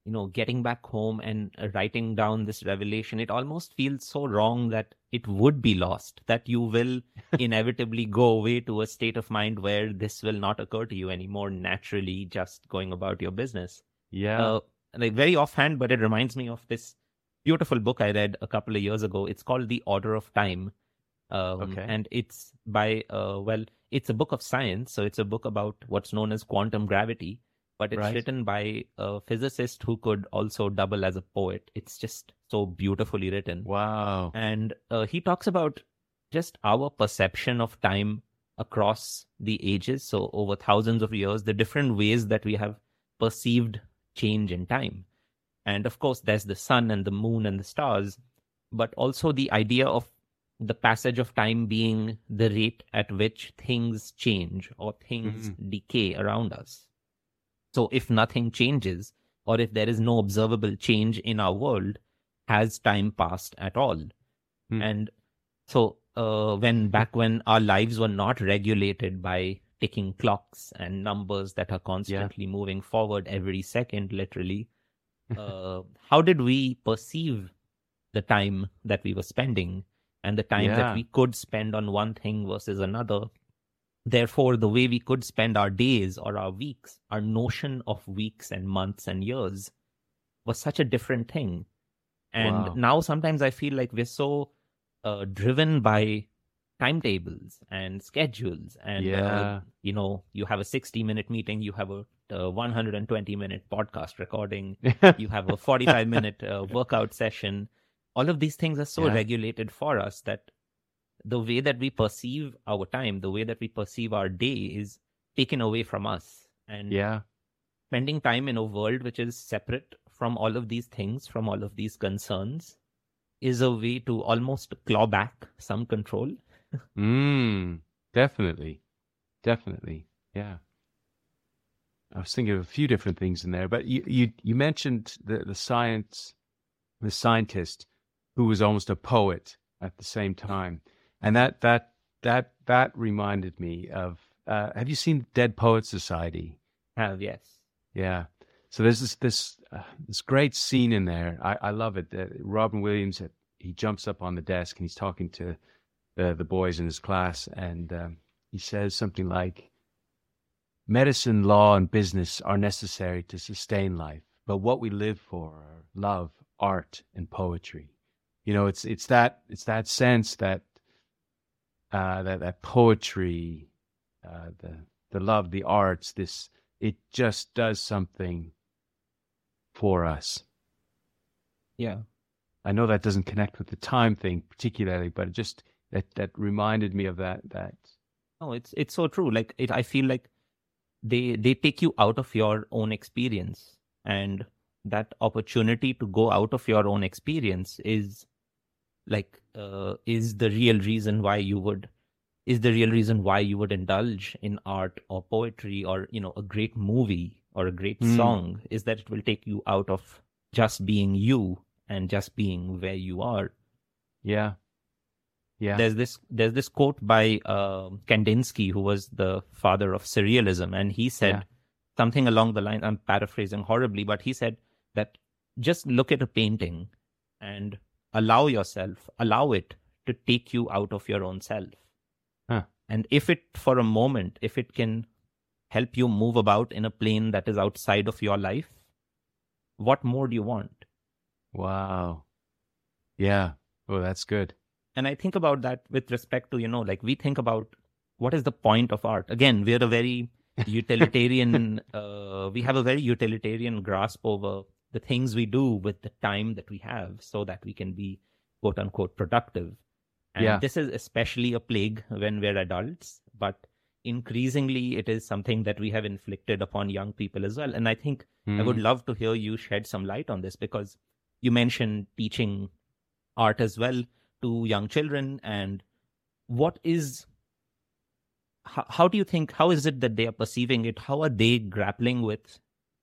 you know getting back home and uh, writing down this revelation it almost feels so wrong that it would be lost that you will inevitably go away to a state of mind where this will not occur to you anymore naturally just going about your business Yeah. Uh, like very offhand, but it reminds me of this beautiful book I read a couple of years ago. It's called The Order of Time. Um, Okay. And it's by, uh, well, it's a book of science. So it's a book about what's known as quantum gravity, but it's Right. written by a physicist who could also double as a poet. It's just so beautifully written. wow. And uh, he talks about just our perception of time across the ages. So, over thousands of years, the different ways that we have perceived change in time. And of course, there's the sun and the moon and the stars, but also the idea of the passage of time being the rate at which things change or things decay around us. So, if nothing changes, or if there is no observable change in our world, has time passed at all? Hmm. And so, uh, when back when our lives were not regulated by ticking clocks and numbers that are constantly moving forward every second, literally, uh, how did we perceive the time that we were spending and the time Yeah. that we could spend on one thing versus another? Therefore, the way we could spend our days or our weeks, our notion of weeks and months and years was such a different thing. And Wow. now sometimes I feel like we're so uh, driven by timetables and schedules. And, uh, you know, you have a 60 minute meeting, you have a, a 120 minute podcast recording, you have a 45 minute uh, workout session. All of these things are so Yeah. regulated for us that the way that we perceive our time, the way that we perceive our day is taken away from us. And yeah. spending time in a world which is separate from all of these things, from all of these concerns, is a way to almost claw back some control. Mm, definitely. Definitely. Yeah. I was thinking of a few different things in there, but you you, you mentioned the, the science, the scientist who was almost a poet at the same time, and that that that that reminded me of. Uh, have you seen Dead Poets Society? Have yes. Yeah. So there's this this uh, this great scene in there. I, I love it. Uh, Robin Williams uh, he jumps up on the desk and he's talking to the the boys in his class, and um, he says something like, "Medicine, law, and business are necessary to sustain life, but what we live for are love, art, and poetry." You know, it's it's that it's that sense that uh, that that poetry, uh, the the love, the arts, this it just does something for us. Yeah. I know that doesn't connect with the time thing particularly, but it just that that reminded me of that that No, it's it's so true. Like it, I feel like they they take you out of your own experience, and that opportunity to go out of your own experience is like uh, is the real reason why you would is the real reason why you would indulge in art or poetry or you know a great movie or a great Mm. song is that it will take you out of just being you and just being where you are yeah yeah there's this there's this quote by uh, Kandinsky, who was the father of surrealism, and he said Yeah. something along the line. I'm paraphrasing horribly, but he said that just look at a painting and allow yourself, allow it to take you out of your own self. Huh. And if it, for a moment, if it can help you move about in a plane that is outside of your life, what more do you want? wow yeah oh that's good and i think about that with respect to you know like we think about what is the point of art again we're a very utilitarian uh, we have a very utilitarian grasp over the things we do with the time that we have so that we can be quote unquote productive and Yeah. this is especially a plague when we're adults but increasingly it is something that we have inflicted upon young people as well and i think I would Mhm. love to hear you shed some light on this because you mentioned teaching art as well to young children. And what is, how, how do you think, how is it that they are perceiving it? How are they grappling with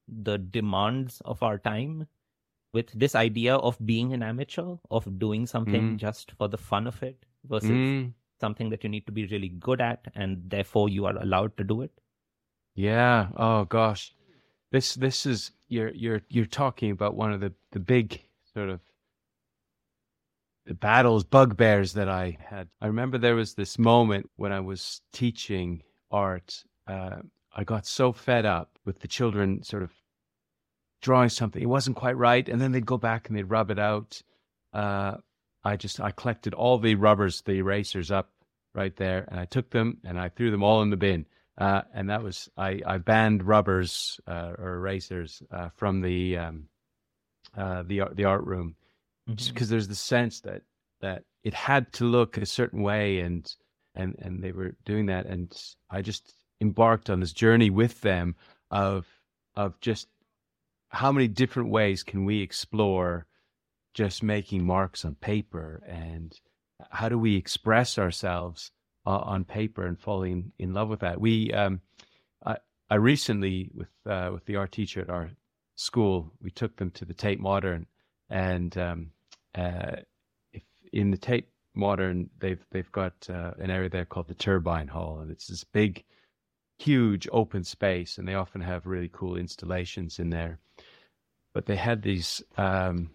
the demands of our time? With this idea of being an amateur, of doing something Mm. just for the fun of it versus Mm, something that you need to be really good at and therefore you are allowed to do it? yeah oh gosh this this is you're you're you're talking about one of the the big sort of the battles bugbears that i had i remember there was this moment when i was teaching art uh, i got so fed up with the children sort of drawing something. It wasn't quite right, and then they'd go back and they'd rub it out. Uh, I just I collected all the rubbers, the erasers up right there, and I took them and I threw them all in the bin. Uh, and that was I, I banned rubbers uh, or erasers uh, from the um, uh, the the art room, mm-hmm. just because there's the sense that that it had to look a certain way, and and and they were doing that, and I just embarked on this journey with them of of just how many different ways can we explore just making marks on paper? And how do we express ourselves uh, on paper and falling in love with that? We um, I, I recently with uh, with the art teacher at our school we took them to the tate modern and um, uh, if in the tate modern they've they've got uh, an area there called the turbine hall and it's this big huge open space and they often have really cool installations in there. But they had these um,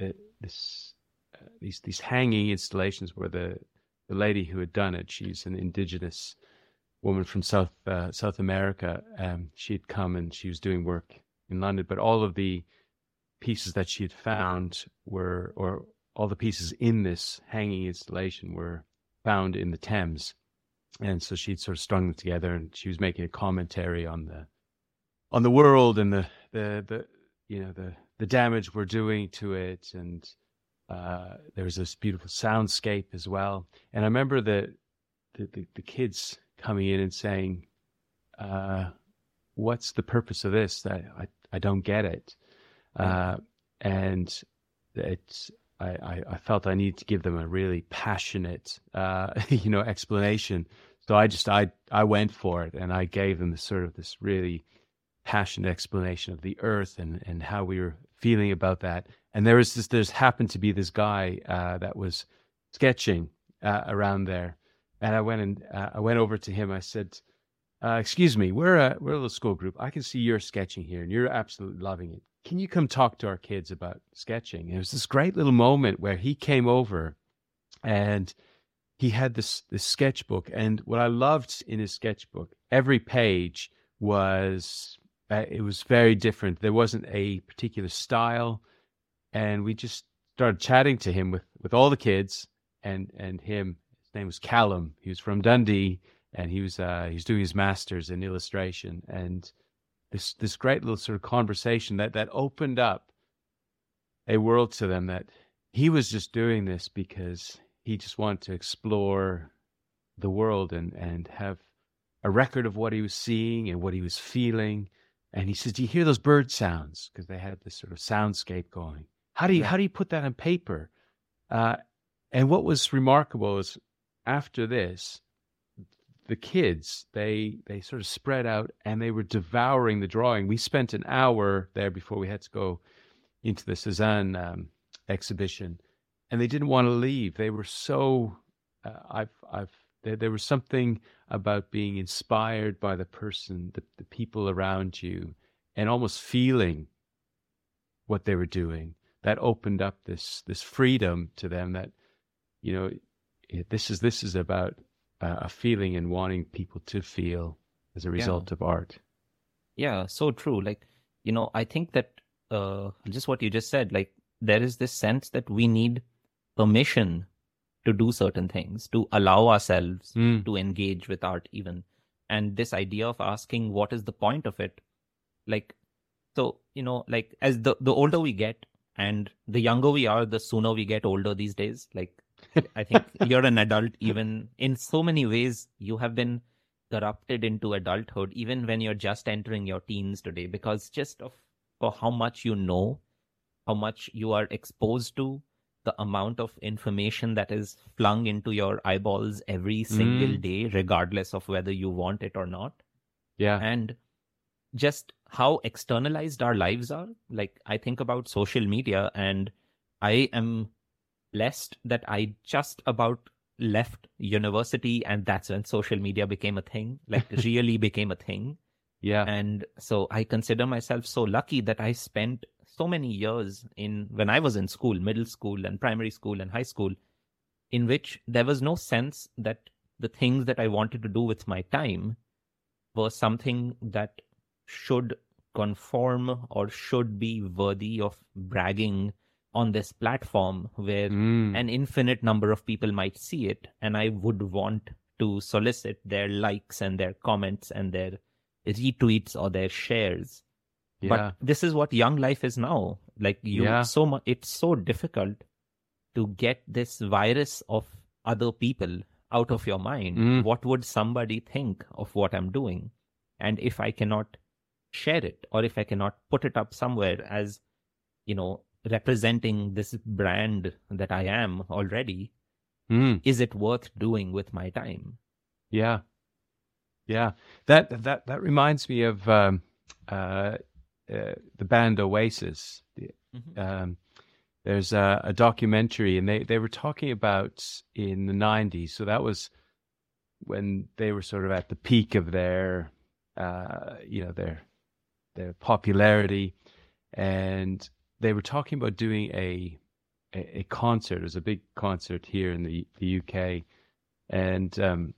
uh, this uh, these these hanging installations where the the lady who had done it she's an indigenous woman from South uh, South America um, she had come and she was doing work in London but all of the pieces that she had found were or all the pieces in this hanging installation were found in the Thames and so she'd sort of strung them together and she was making a commentary on the on the world and the the the you know the the damage we're doing to it. And uh, there was this beautiful soundscape as well. And i remember the the, the, the kids coming in and saying uh, what's the purpose of this? I, I, I don't get it. Uh, and it's I, I, felt I needed to give them a really passionate, uh, you know, explanation. So I just I I went for it and I gave them sort of this really passionate explanation of the earth and and how we were feeling about that. And there was this there's happened to be this guy uh, that was sketching uh, around there, and I went and uh, I went over to him. I said, uh, "Excuse me, we're a we're a little school group. I can see you're sketching here, and you're absolutely loving it can you come talk to our kids about sketching? And it was this great little moment where he came over and he had this this sketchbook and what I loved in his sketchbook, every page was uh, it was very different. There wasn't a particular style and we just started chatting to him with with all the kids and and him his name was Callum. He was from Dundee and he was uh he was doing his masters in illustration and this this great little sort of conversation that that opened up a world to them that he was just doing this because he just wanted to explore the world and and have a record of what he was seeing and what he was feeling. And he says do you hear those bird sounds? Because they had this sort of soundscape going. How do you how do you put that on paper? Uh, and what was remarkable is after this the kids they they sort of spread out and they were devouring the drawing. We spent an hour there before we had to go into the Cezanne um, exhibition, and they didn't want to leave. They were so uh, I've I've there, there was something about being inspired by the person, the, the people around you, and almost feeling what they were doing. That opened up this this freedom to them. That you know, this is this is about uh, a feeling and wanting people to feel as a result yeah. of art. Yeah, so true. Like, you know, I think that uh, just what you just said, like, there is this sense that we need permission to do certain things, to allow ourselves mm. to engage with art, even. And this idea of asking, what is the point of it? Like, so, you know, like, as the, the older we get and the younger we are, the sooner we get older these days. Like, I think you're an adult, even in so many ways, you have been corrupted into adulthood, even when you're just entering your teens today, because just of for how much you know, how much you are exposed to, the amount of information that is flung into your eyeballs every single mm. day, regardless of whether you want it or not. Yeah. And just how externalized our lives are. Like, I think about social media, and I am blessed that I just about left university and that's when social media became a thing, like really became a thing. Yeah. And so I consider myself so lucky that I spent so many years in when I was in school, middle school and primary school and high school, in which there was no sense that the things that I wanted to do with my time were something that should conform or should be worthy of bragging on this platform where Mm. an infinite number of people might see it and i would want to solicit their likes and their comments and their retweets or their shares yeah. but this is what young life is now like you Yeah. so much it's so difficult to get this virus of other people out of your mind Mm. what would somebody think of what i'm doing and if i cannot share it or if i cannot put it up somewhere as you know representing this brand that i am already Mm. is it worth doing with my time Yeah, yeah. That that that reminds me of um, uh, uh, the band Oasis. The- Um, there's a, a documentary, and they they were talking about in the '90s. So that was when they were sort of at the peak of their, uh, you know, their their popularity, and they were talking about doing a a, a concert. It was a big concert here in the the UK, and um,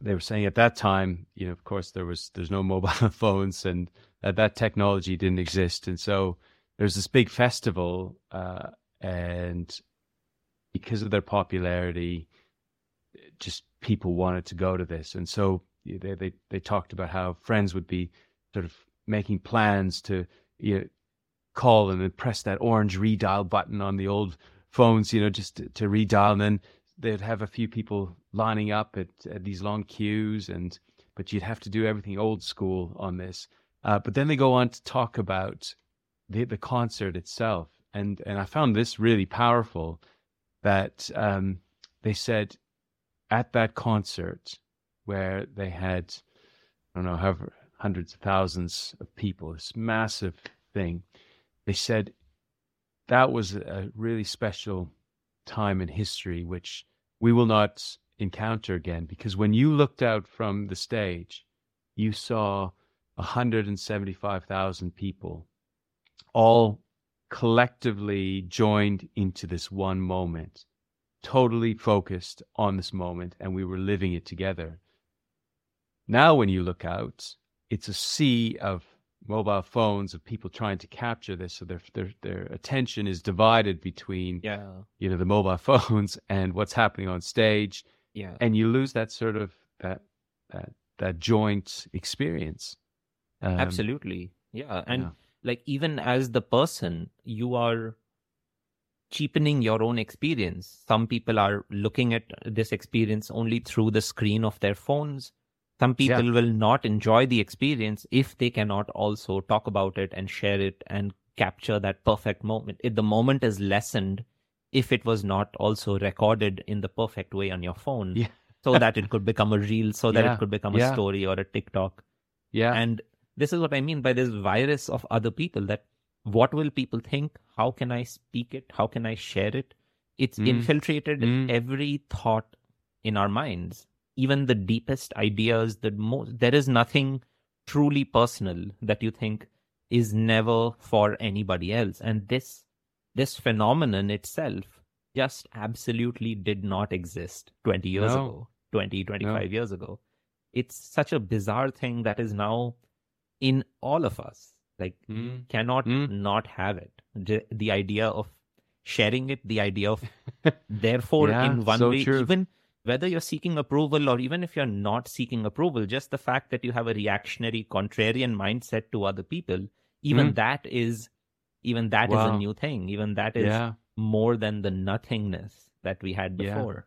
they were saying at that time, you know, of course, there was there's no mobile phones, and that that technology didn't exist, and so there's this big festival, uh, and because of their popularity, just people wanted to go to this, and so they they they talked about how friends would be sort of making plans to you know, call and then press that orange redial button on the old phones, you know, just to, to redial, and then they'd have a few people lining up at, at these long queues, and but you'd have to do everything old school on this. Uh, but then they go on to talk about the the concert itself, and and I found this really powerful. That um, they said at that concert where they had I don't know however hundreds of thousands of people, this massive thing. They said that was a really special time in history, which we will not encounter again. Because when you looked out from the stage, you saw 175,000 people all collectively joined into this one moment, totally focused on this moment, and we were living it together. Now, when you look out, it's a sea of mobile phones of people trying to capture this, so their their their attention is divided between yeah. you know the mobile phones and what's happening on stage, yeah. And you lose that sort of that that that joint experience. Um, absolutely. Yeah. And yeah. like even as the person you are cheapening your own experience. Some people are looking at this experience only through the screen of their phones some Yeah. people will not enjoy the experience if they cannot also talk about it and share it and capture that perfect moment if the moment is lessened if it was not also recorded in the perfect way on your phone Yeah. so that it could become a reel so that Yeah. it could become a Yeah. story or a tiktok Yeah, and this is what I mean by this virus of other people that what will people think? How can I speak it? How can I share it? It's Mm. infiltrated Mm. every thought in our minds, even the deepest ideas. The most there is nothing truly personal that you think is never for anybody else, and this this phenomenon itself just absolutely did not exist 20 years No. ago 20 25 years ago it's such a bizarre thing that is now in all of us like Mm. cannot Mm. not have it the, the idea of sharing it the idea of therefore Yeah, in one so way true. even whether you're seeking approval or even if you're not seeking approval just the fact that you have a reactionary contrarian mindset to other people even Mm. that is even that is Wow. a new thing even that is yeah. more than the nothingness that we had Yeah. before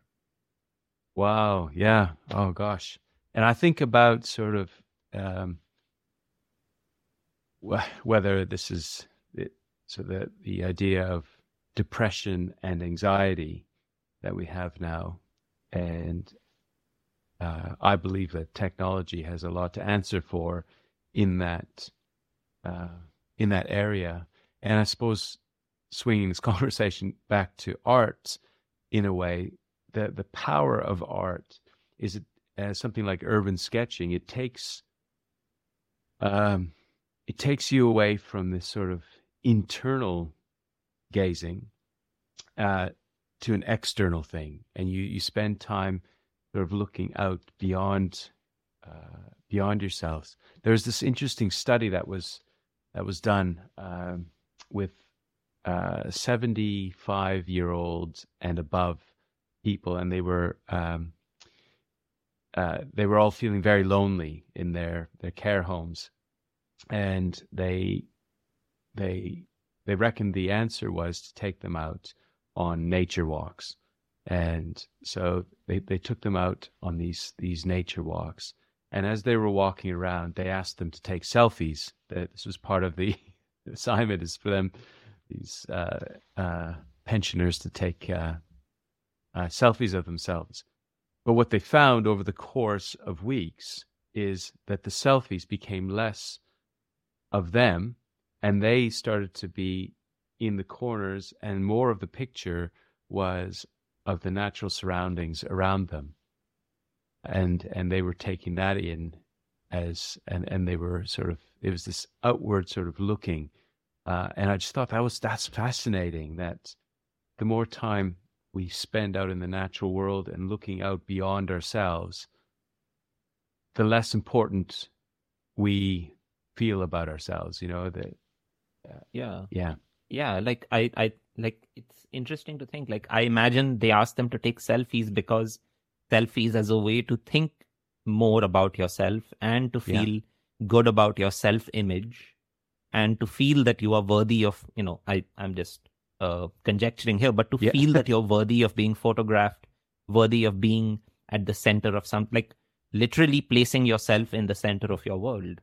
Wow. Yeah. Oh gosh. And I think about sort of um, wh- whether this is it, so the the idea of depression and anxiety that we have now, and uh, I believe that technology has a lot to answer for in that uh, in that area. And I suppose swinging this conversation back to art in a way, the the power of art is as something like urban sketching. It takes um, it takes you away from this sort of internal gazing uh, to an external thing, and you you spend time sort of looking out beyond uh, beyond yourselves. There's this interesting study that was that was done um, with uh, 75 year olds and above people, and they were um, uh, they were all feeling very lonely in their their care homes, and they they they reckoned the answer was to take them out on nature walks, and so they they took them out on these these nature walks, and as they were walking around, they asked them to take selfies. This was part of the assignment is for them these uh, uh, pensioners to take uh, uh, selfies of themselves. But what they found over the course of weeks is that the selfies became less of them and they started to be in the corners and more of the picture was of the natural surroundings around them and and they were taking that in as and and they were sort of it was this outward sort of looking uh, and I just thought that was that's fascinating. That the more time we spend out in the natural world and looking out beyond ourselves, the less important we feel about ourselves. You know that. Uh, yeah. Yeah. Yeah. Like I, I like it's interesting to think. Like I imagine they asked them to take selfies because selfies as a way to think more about yourself and to feel yeah. good about your self image and to feel that you are worthy of you know i i'm just uh, conjecturing here but to yeah. feel that you're worthy of being photographed worthy of being at the center of some like literally placing yourself in the center of your world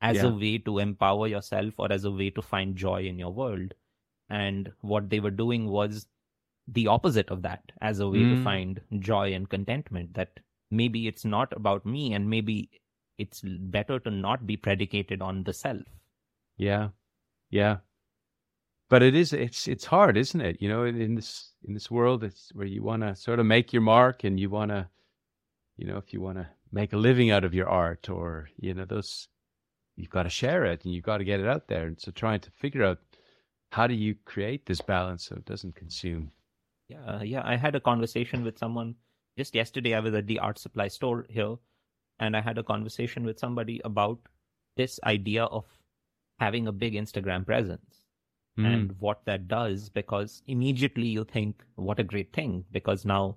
as yeah. a way to empower yourself or as a way to find joy in your world and what they were doing was the opposite of that as a way mm. to find joy and contentment that maybe it's not about me and maybe it's better to not be predicated on the self yeah, yeah. But it is it's it's hard, isn't it? You know, in this in this world, it's where you want to sort of make your mark, and you want to, you know, if you want to make a living out of your art, or you know, those you've got to share it and you've got to get it out there. And so, trying to figure out how do you create this balance so it doesn't consume. Yeah, yeah. I had a conversation with someone just yesterday. I was at the art supply store here, and I had a conversation with somebody about this idea of having a big Instagram presence mm. and what that does because immediately you think, what a great thing because now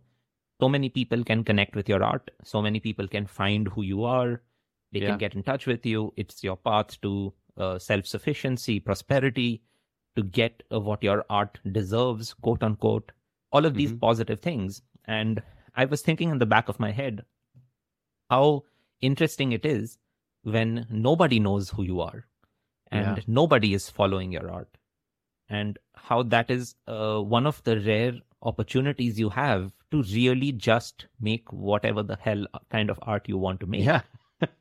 so many people can connect with your art. So many people can find who you are. They yeah. can get in touch with you. It's your path to uh, self sufficiency, prosperity, to get uh, what your art deserves, quote unquote. All of these mm-hmm. positive things. And I was thinking in the back of my head how interesting it is when nobody knows who you are and yeah. nobody is following your art and how that is uh, one of the rare opportunities you have to really just make whatever the hell kind of art you want to make yeah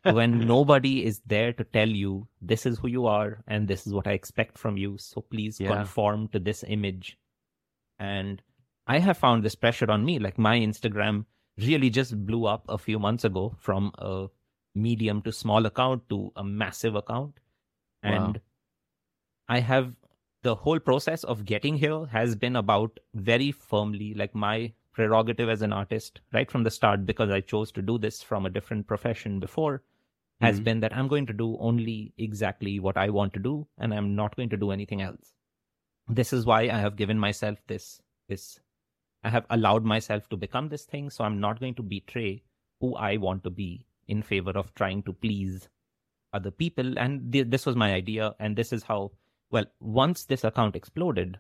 when nobody is there to tell you this is who you are and this is what i expect from you so please yeah. conform to this image and i have found this pressure on me like my instagram really just blew up a few months ago from a medium to small account to a massive account and wow. i have the whole process of getting here has been about very firmly like my prerogative as an artist right from the start because i chose to do this from a different profession before has mm-hmm. been that i'm going to do only exactly what i want to do and i'm not going to do anything else this is why i have given myself this this i have allowed myself to become this thing so i'm not going to betray who i want to be in favor of trying to please other people and th- this was my idea and this is how well once this account exploded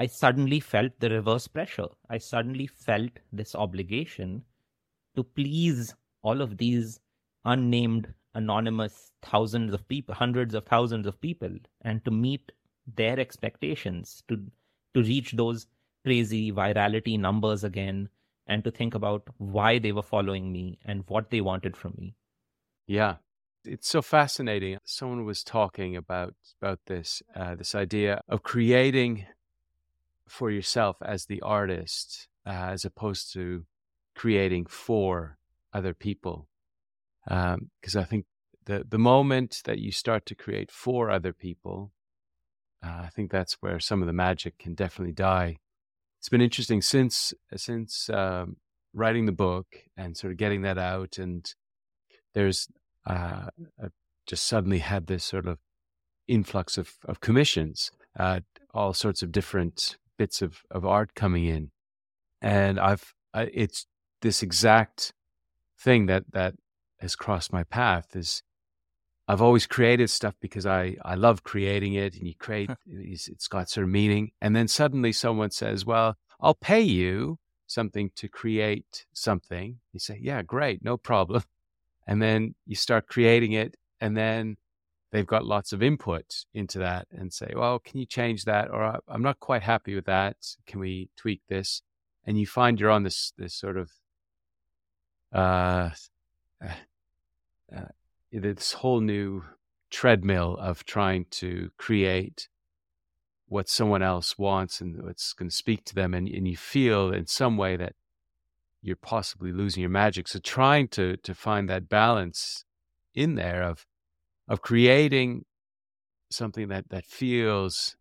i suddenly felt the reverse pressure. I suddenly felt this obligation to please all of these unnamed anonymous thousands of people hundreds of thousands of people and to meet their expectations to to reach those crazy virality numbers again and to think about why they were following me and what they wanted from me. Yeah. It's so fascinating. Someone was talking about about this uh, this idea of creating for yourself as the artist, uh, as opposed to creating for other people. Because um, I think the the moment that you start to create for other people, uh, I think that's where some of the magic can definitely die. It's been interesting since since um, writing the book and sort of getting that out and there's uh, I just suddenly had this sort of influx of, of commissions, uh, all sorts of different bits of, of art coming in. And I've, I, it's this exact thing that, that has crossed my path is I've always created stuff because I, I love creating it and you create, it's got sort of meaning. And then suddenly someone says, well, I'll pay you something to create something. You say, yeah, great, no problem. And then you start creating it and then they've got lots of input into that and say, well, can you change that? Or I'm not quite happy with that. Can we tweak this? And you find you're on this, this sort of, uh, uh, uh this whole new treadmill of trying to create what someone else wants and what's going to speak to them and, and you feel in some way that you're possibly losing your magic so trying to to find that balance in there of of creating something that that feels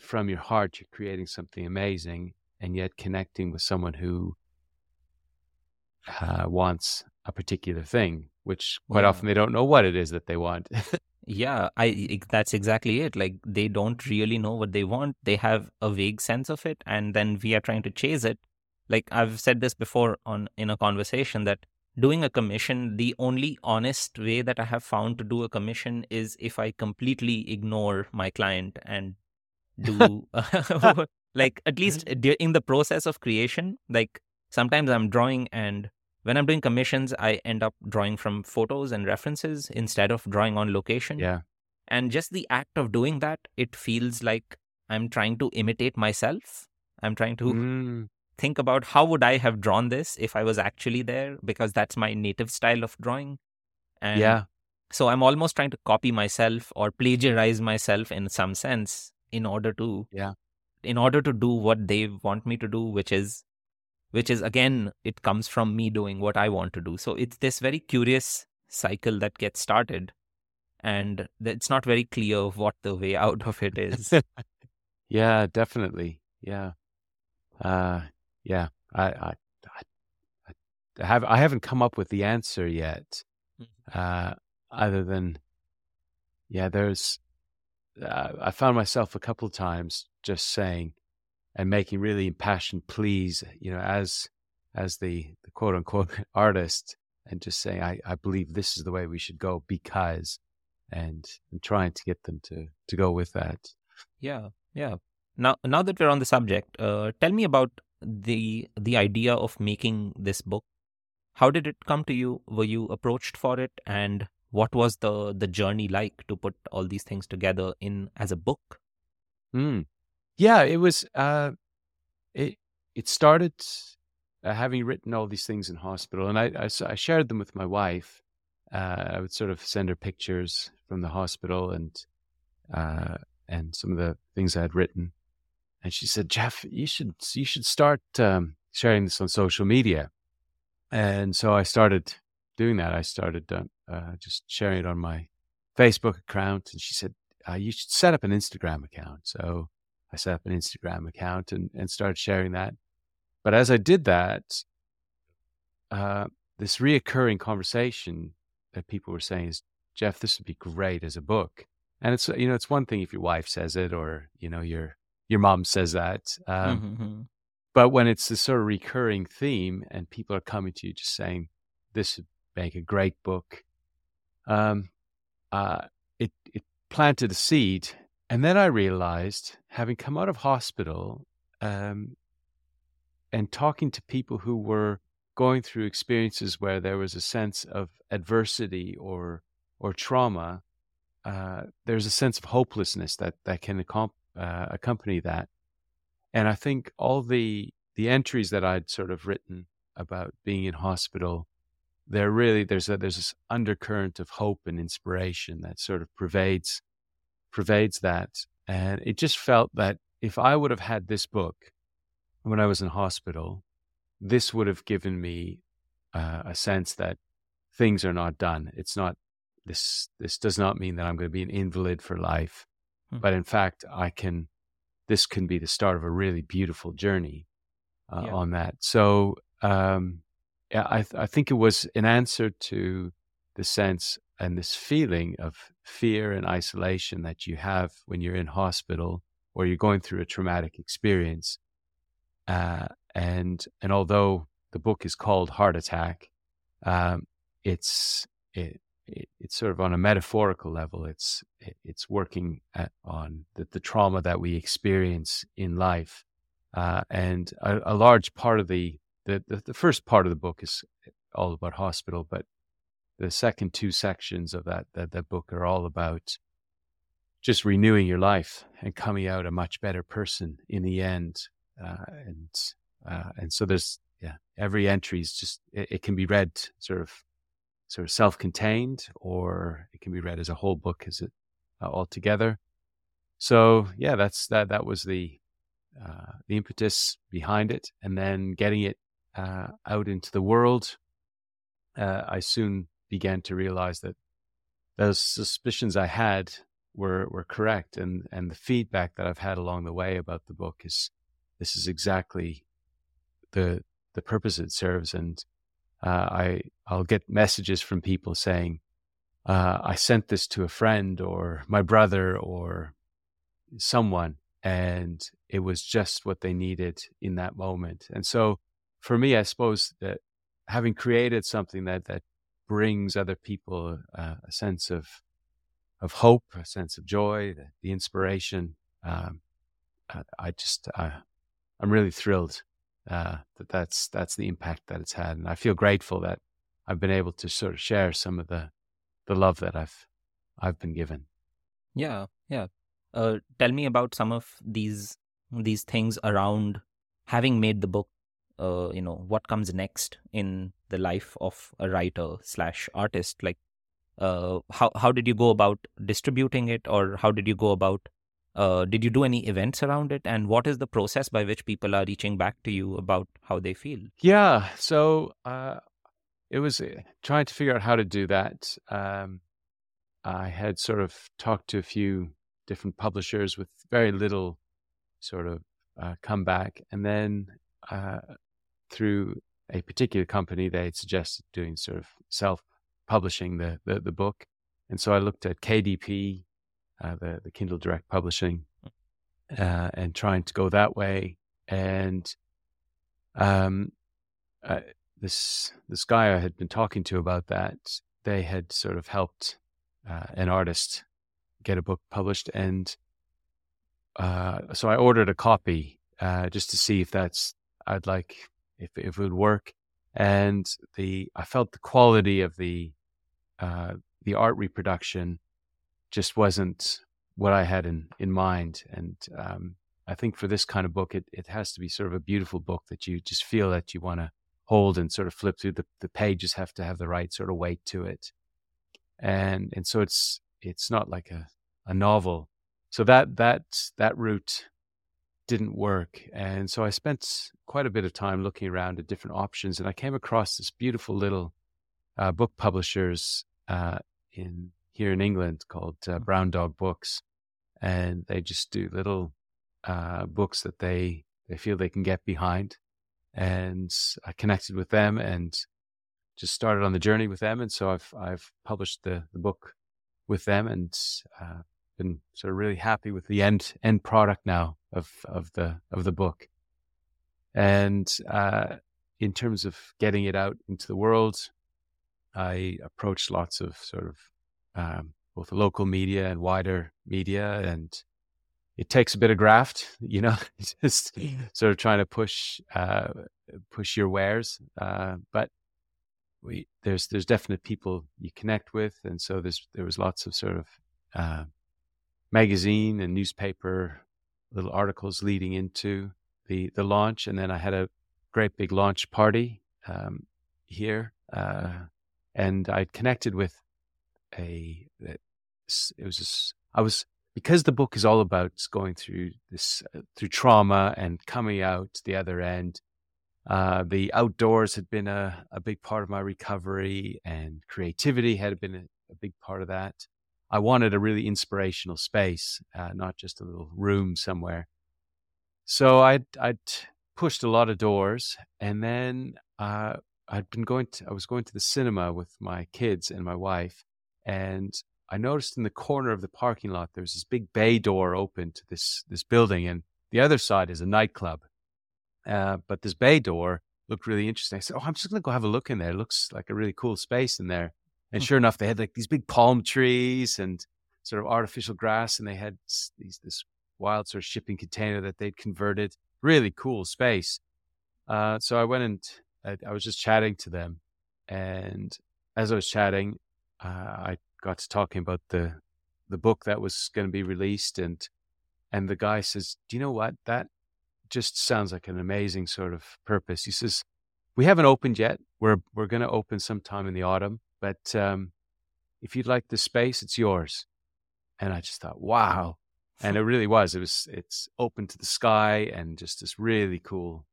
from your heart you're creating something amazing and yet connecting with someone who uh, wants a particular thing which quite yeah. often they don't know what it is that they want yeah i that's exactly it like they don't really know what they want they have a vague sense of it and then we are trying to chase it like i've said this before on in a conversation that doing a commission the only honest way that i have found to do a commission is if i completely ignore my client and do like at least in the process of creation like sometimes i'm drawing and when I'm doing commissions, I end up drawing from photos and references instead of drawing on location. Yeah. And just the act of doing that, it feels like I'm trying to imitate myself. I'm trying to mm. Think about how would I have drawn this if I was actually there because that's my native style of drawing. And yeah. So I'm almost trying to copy myself or plagiarize myself in some sense in order to yeah in order to do what they want me to do, which is which is again, it comes from me doing what I want to do. So it's this very curious cycle that gets started. And it's not very clear what the way out of it is. yeah, definitely. Yeah. Uh, yeah. I, I, I, have, I haven't come up with the answer yet. Mm-hmm. Uh, other than, yeah, there's, uh, I found myself a couple of times just saying, and making really impassioned pleas, you know, as as the, the quote unquote artist, and just saying, I, I believe this is the way we should go because, and, and trying to get them to to go with that. Yeah, yeah. Now, now that we're on the subject, uh, tell me about the the idea of making this book. How did it come to you? Were you approached for it, and what was the the journey like to put all these things together in as a book? Hmm. Yeah, it was. Uh, it it started uh, having written all these things in hospital, and I, I, I shared them with my wife. Uh, I would sort of send her pictures from the hospital and uh, and some of the things I had written, and she said, "Jeff, you should you should start um, sharing this on social media." And so I started doing that. I started uh, uh, just sharing it on my Facebook account, and she said, uh, "You should set up an Instagram account." So I set up an Instagram account and, and started sharing that. But as I did that, uh, this reoccurring conversation that people were saying is, Jeff, this would be great as a book. And it's you know it's one thing if your wife says it or you know your your mom says that, um, mm-hmm, but when it's this sort of recurring theme and people are coming to you just saying this would make a great book, um, uh, it it planted a seed and then I realized, having come out of hospital um, and talking to people who were going through experiences where there was a sense of adversity or or trauma, uh, there's a sense of hopelessness that that can accom- uh, accompany that. And I think all the the entries that I'd sort of written about being in hospital, there really there's a there's this undercurrent of hope and inspiration that sort of pervades pervades that. And it just felt that if I would have had this book when I was in hospital, this would have given me uh, a sense that things are not done. It's not this. This does not mean that I'm going to be an invalid for life, hmm. but in fact, I can. This can be the start of a really beautiful journey uh, yeah. on that. So, um, yeah, I, th- I think it was an answer to the sense and this feeling of fear and isolation that you have when you're in hospital or you're going through a traumatic experience. Uh, and and although the book is called Heart Attack, um, it's it, it, it's sort of on a metaphorical level. It's it, it's working at, on the, the trauma that we experience in life, uh, and a, a, large part of the, the the the first part of the book is all about hospital, but the second two sections of that that, that book are all about just renewing your life and coming out a much better person in the end. Uh, and uh, and so there's yeah every entry is just it, it, can be read sort of sort of self-contained or it can be read as a whole book as it uh, all together. So yeah, that's that that was the uh, the impetus behind it, and then getting it uh, out into the world. Uh, I soon began to realize that those suspicions I had were were correct, and and the feedback that I've had along the way about the book is this is exactly the the purpose it serves, and uh, I I'll get messages from people saying uh, I sent this to a friend or my brother or someone, and it was just what they needed in that moment. And so, for me, I suppose that having created something that that brings other people uh, a sense of of hope, a sense of joy, the, the inspiration. Um, I, I, just, I, I'm really thrilled uh, that that's that's the impact that it's had, and I feel grateful that I've been able to sort of share some of the the love that I've I've been given. Yeah, yeah. Uh, tell me about some of these these things around having made the book. Uh, you know, what comes next in the life of a writer slash artist? Like, uh, how how did you go about distributing it, or how did you go about? Uh, did you do any events around it, and what is the process by which people are reaching back to you about how they feel? Yeah, so uh, it was uh, trying to figure out how to do that. Um, I had sort of talked to a few different publishers with very little sort of uh, comeback, and then uh, through a particular company, they had suggested doing sort of self publishing the, the, the book. And so I looked at KDP, uh, the, the Kindle Direct Publishing, uh, and trying to go that way. And um, uh, this this guy I had been talking to about that, they had sort of helped uh, an artist get a book published, and uh, so I ordered a copy uh, just to see if that's I'd like if if it would work. And the I felt the quality of the uh, the art reproduction just wasn't what I had in, in mind. And um, I think for this kind of book, it, it has to be sort of a beautiful book that you just feel that you want to hold and sort of flip through. The, the pages have to have the right sort of weight to it. And, and so it's, it's not like a, a novel. So that, that, that route didn't work. And so I spent quite a bit of time looking around at different options and I came across this beautiful little uh, book publishers uh, in here in England called uh, mm. Brown Dog Books, and they just do little uh, books that they they feel they can get behind. And I connected with them and just started on the journey with them, and so I've I've published the the book with them and uh, been sort of really happy with the end end product now of of the of the book. And uh, in terms of getting it out into the world, I approached lots of sort of um, both local media and wider media, and it takes a bit of graft, you know, just sort of trying to push uh, push your wares. Uh, but we there's there's definite people you connect with, and so there's there was lots of sort of uh, magazine and newspaper little articles leading into the the launch, and then I had a great big launch party um, here uh, and I connected with a it was I was because the book is all about going through this uh, through trauma and coming out the other end. Uh, the outdoors had been a, a big part of my recovery, and creativity had been a, a big part of that. I wanted a really inspirational space, uh, not just a little room somewhere. So I'd I'd pushed a lot of doors, and then uh, I'd been going to, I was going to the cinema with my kids and my wife, and I noticed in the corner of the parking lot there was this big bay door open to this this building, and the other side is a nightclub. Uh, but this bay door looked really interesting. I said, "Oh, I'm just gonna go have a look in there. It looks like a really cool space in there." And Hmm. sure enough, they had like these big palm trees and sort of artificial grass, and they had these this wild sort of shipping container that they'd converted. Really cool space. Uh, so I went and I, I was just chatting to them, and as I was chatting, uh, I got to talking about the the book that was going to be released, and and the guy says, "Do you know what? That just sounds like an amazing sort of purpose." He says, "We haven't opened yet. We're we're going to open sometime in the autumn, but um, if you'd like the space, it's yours." And I just thought, "Wow!" And it really was. It was. It's open to the sky and just this really cool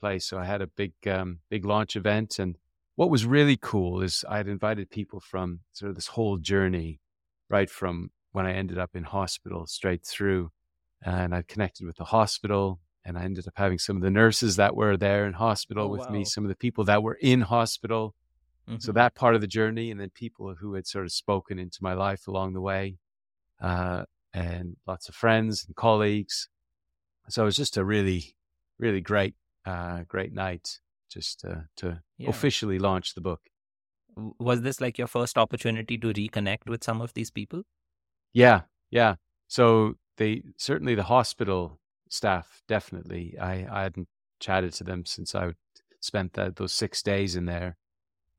place. So I had a big um, big launch event, and what was really cool is I had invited people from sort of this whole journey, right from when I ended up in hospital straight through, and I connected with the hospital, and I ended up having some of the nurses that were there in hospital Oh, with wow. me, some of the people that were in hospital, so Mhm. that part of the journey, and then people who had sort of spoken into my life along the way, uh, and lots of friends and colleagues. So it was just a really, really great, uh, great night just uh, to Yeah. officially launch the book. Was this like your first opportunity to reconnect with some of these people? Yeah, yeah. So they certainly the hospital staff definitely. I I hadn't chatted to them since I spent that those six days in there.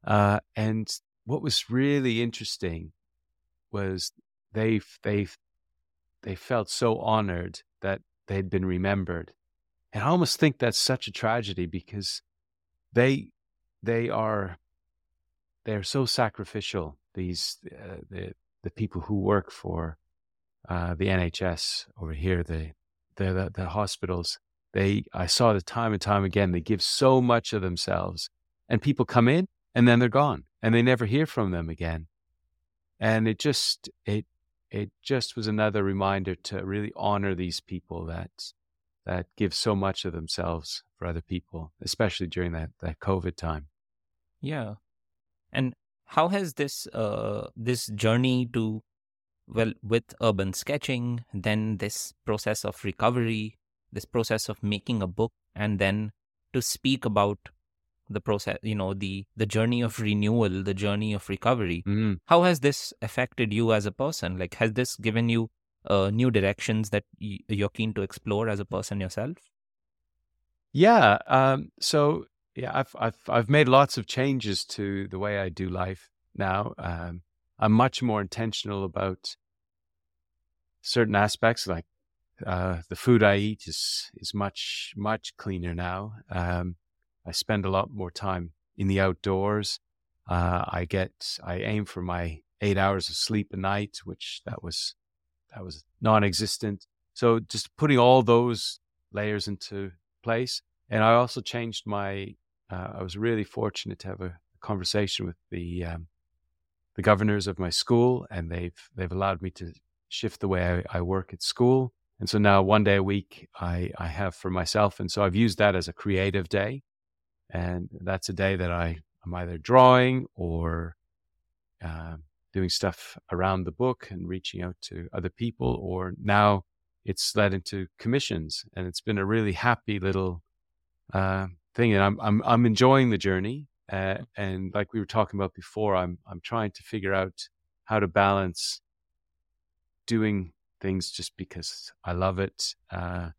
Uh, and what was really interesting was they they they felt so honored that they'd been remembered, and I almost think that's such a tragedy because they they are they're so sacrificial. These uh, the the people who work for uh, the NHS over here, the, the the the hospitals. They I saw it time and time again. They give so much of themselves, and people come in and then they're gone, and they never hear from them again. And it just it it just was another reminder to really honor these people that that give so much of themselves for other people, especially during that that COVID time. Yeah. And how has this uh this journey to well with urban sketching, then this process of recovery, this process of making a book, and then to speak about the process, you know, the the journey of renewal, the journey of recovery. Mm. How has this affected you as a person? Like, has this given you uh, new directions that y- you're keen to explore as a person yourself? Yeah. Um, so yeah, I've I've I've made lots of changes to the way I do life now. Um, I'm much more intentional about certain aspects, like uh, the food I eat is is much much cleaner now. Um, I spend a lot more time in the outdoors. Uh, I get I aim for my eight hours of sleep a night, which that was that was non-existent. So just putting all those layers into place, and I also changed my. Uh, I was really fortunate to have a conversation with the um, the governors of my school, and they've they've allowed me to shift the way I, I work at school. And so now one day a week I, I have for myself. And so I've used that as a creative day. And that's a day that I, I'm either drawing or uh, doing stuff around the book and reaching out to other people. Or now it's led into commissions. And it's been a really happy little uh, thing. And I'm, I'm, I'm enjoying the journey. Uh, and like we were talking about before, I'm, I'm trying to figure out how to balance doing things just because I love it, uh,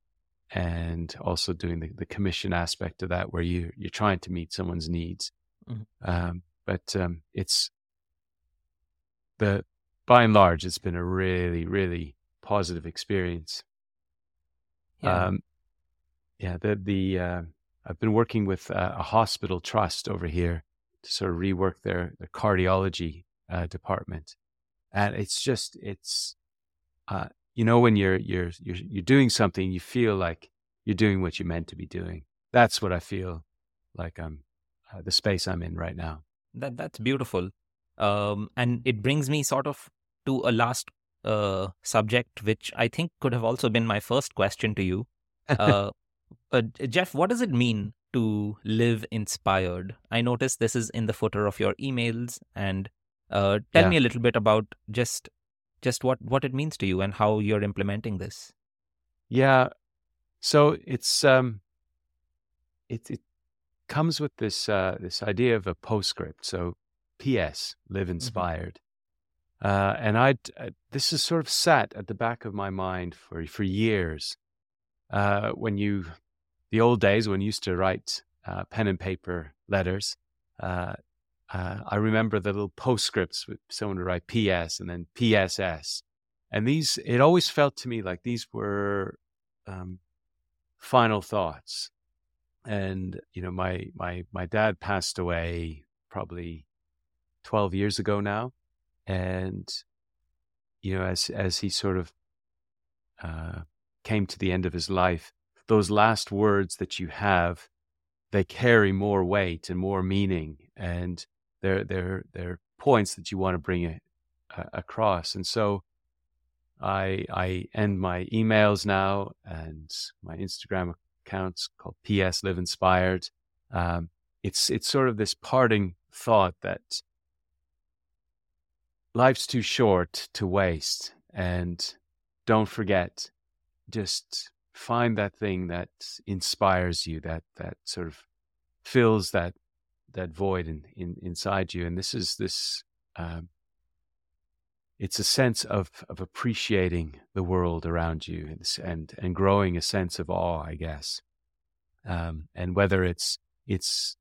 and also doing the, the commission aspect of that, where you you're trying to meet someone's needs. Mhm. Um, but um, it's the by and large, it's been a really really positive experience. Yeah. Um, yeah, the the uh, I've been working with uh, a hospital trust over here to sort of rework their their cardiology uh, department, and it's just it's uh, you know when you're you're you're you're doing something, you feel like you're doing what you're meant to be doing. That's what I feel like I'm uh, the space I'm in right now. That that's beautiful, um, and it brings me sort of to a last uh, subject, which I think could have also been my first question to you. Uh, uh, Jeff, what does it mean to live inspired? I noticed this is in the footer of your emails, and uh, tell Yeah. me a little bit about just just what what it means to you and how you're implementing this. Yeah, so it's um, it it comes with this uh, this idea of a postscript. So P.S. Live Mm-hmm. inspired. Uh, and I uh, this has sort of sat at the back of my mind for for years. Uh, when you the old days when you used to write uh, pen and paper letters, uh, uh, I remember the little postscripts with someone would write P.S. and then P.S.S. And these, it always felt to me like these were um, final thoughts. And you know, my my my dad passed away probably twelve years ago now, and you know, as as he sort of uh, came to the end of his life, those last words that you have, they carry more weight and more meaning, and they're they're they're points that you want to bring a, a, across. And so, I I end my emails now and my Instagram accounts called PS Live Inspired. Um, it's it's sort of this parting thought that life's too short to waste, and don't forget, just find that thing that inspires you, that that sort of fills that that void in, in inside you. And this is this. Um, it's a sense of of appreciating the world around you and and, and growing a sense of awe, I guess. Um, and whether it's it's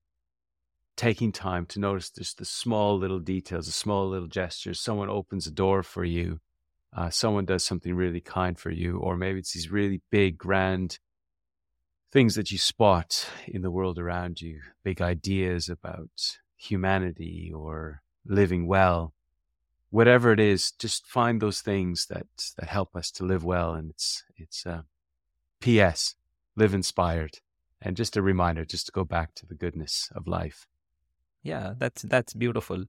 taking time to notice just the small little details, the small little gestures. Someone opens a door for you, uh, someone does something really kind for you, or maybe it's these really big, grand things that you spot in the world around you, big ideas about humanity or living well whatever it is, just find those things that that help us to live well. And it's it's uh, P.S. Live inspired, and just a reminder, just to go back to the goodness of life. Yeah, that's that's beautiful.